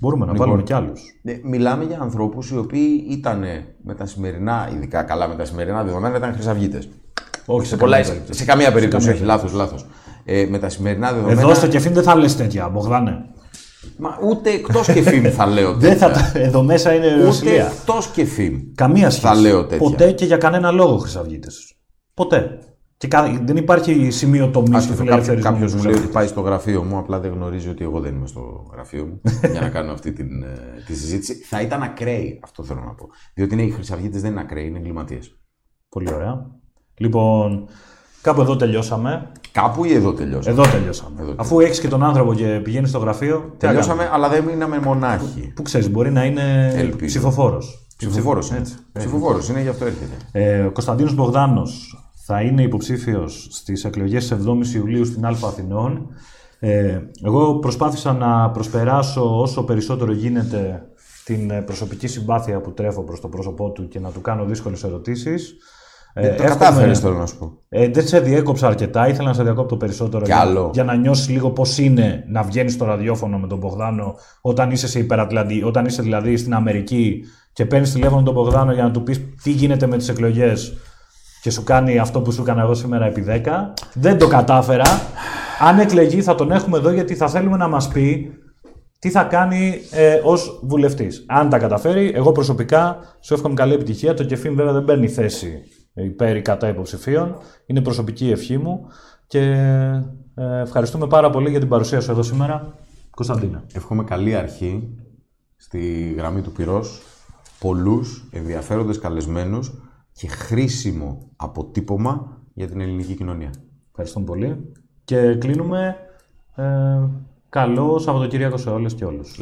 Μπορούμε να λοιπόν, βάλουμε κι άλλους; Ε, μιλάμε για ανθρώπους οι οποίοι ήταν με τα σημερινά, ειδικά καλά με τα σημερινά δεδομένα, ήταν χρυσαυγίτες. Όχι σε, πολλά, σε καμία περίπτωση, όχι, λάθος, λάθος. Ε, με τα σημερινά δεδομένα. Εδώ στο κεφίν δεν θα λες τέτοια, Μπογδάνε. Μα ούτε εκτός κεφίν θα λέω τέτοια. δεν θα, εδώ μέσα είναι Ούτε εκτός κεφίν. Καμία σχέση. Θα λέω τέτοια. Ποτέ και για κανένα λόγο χρυσαυγίτε. Ποτέ. Και δεν υπάρχει σημείο τομή του φιλελευθερισμού. Κάποιος μου λέει ότι πάει στο γραφείο μου, απλά δεν γνωρίζει ότι εγώ δεν είμαι στο γραφείο μου για να κάνω αυτή την, ε, τη συζήτηση. Θα ήταν ακραίοι, αυτό θέλω να πω. Διότι είναι, οι χρυσαυγίτε δεν είναι ακραίοι, είναι εγκληματίες. Πολύ ωραία. Λοιπόν, κάπου εδώ τελειώσαμε. Κάπου ή εδώ τελειώσαμε. Εδώ τελειώσαμε. Εδώ Αφού έχεις και τον άνθρωπο και πηγαίνεις στο γραφείο. Τελειώσαμε, αλλά δεν μείναμε μονάχοι. Που ξέρεις, μπορεί να είναι ψηφοφόρος. Ψηφοφόρος είναι. Ψηφοφόρος είναι, γι' αυτό έρχεται. Ε, ο Κωνσταντίνος Μπογδάνος θα είναι υποψήφιος στις εκλογές 7 Ιουλίου στην Αλφα Αθηνών. Ε, εγώ προσπάθησα να προσπεράσω όσο περισσότερο γίνεται την προσωπική συμπάθεια που τρέφω προς το πρόσωπό του και να του κάνω δύσκολες ερωτήσεις. Ε, το κατάφερες θέλω να σου πω. Ε, δεν σε διέκοψα αρκετά, ήθελα να σε διακόπτω περισσότερο για, για, να νιώσεις λίγο πώς είναι να βγαίνεις στο ραδιόφωνο με τον Μπογδάνο όταν είσαι, σε υπερατλαντι... όταν είσαι δηλαδή στην Αμερική και παίρνεις τηλέφωνο τον Μπογδάνο για να του πεις τι γίνεται με τις εκλογές και σου κάνει αυτό που σου έκανα εγώ σήμερα επί 10. Δεν το κατάφερα. Αν εκλεγεί θα τον έχουμε εδώ γιατί θα θέλουμε να μας πει τι θα κάνει ε, ως βουλευτής. Αν τα καταφέρει, εγώ προσωπικά σου εύχομαι καλή επιτυχία. Το κεφίν βέβαια δεν παίρνει θέση υπέρ ή κατά υποψηφίων. Είναι προσωπική ευχή μου και ε, ευχαριστούμε πάρα πολύ για την παρουσία σου εδώ σήμερα. Κωνσταντίνα. Εύχομαι καλή αρχή στη γραμμή του πυρός. Πολλούς ενδιαφέροντες καλεσμένους και χρήσιμο αποτύπωμα για την ελληνική κοινωνία. Ευχαριστώ πολύ. Και κλείνουμε. Ε, καλό Σαββατοκύριακο σε όλες και όλους.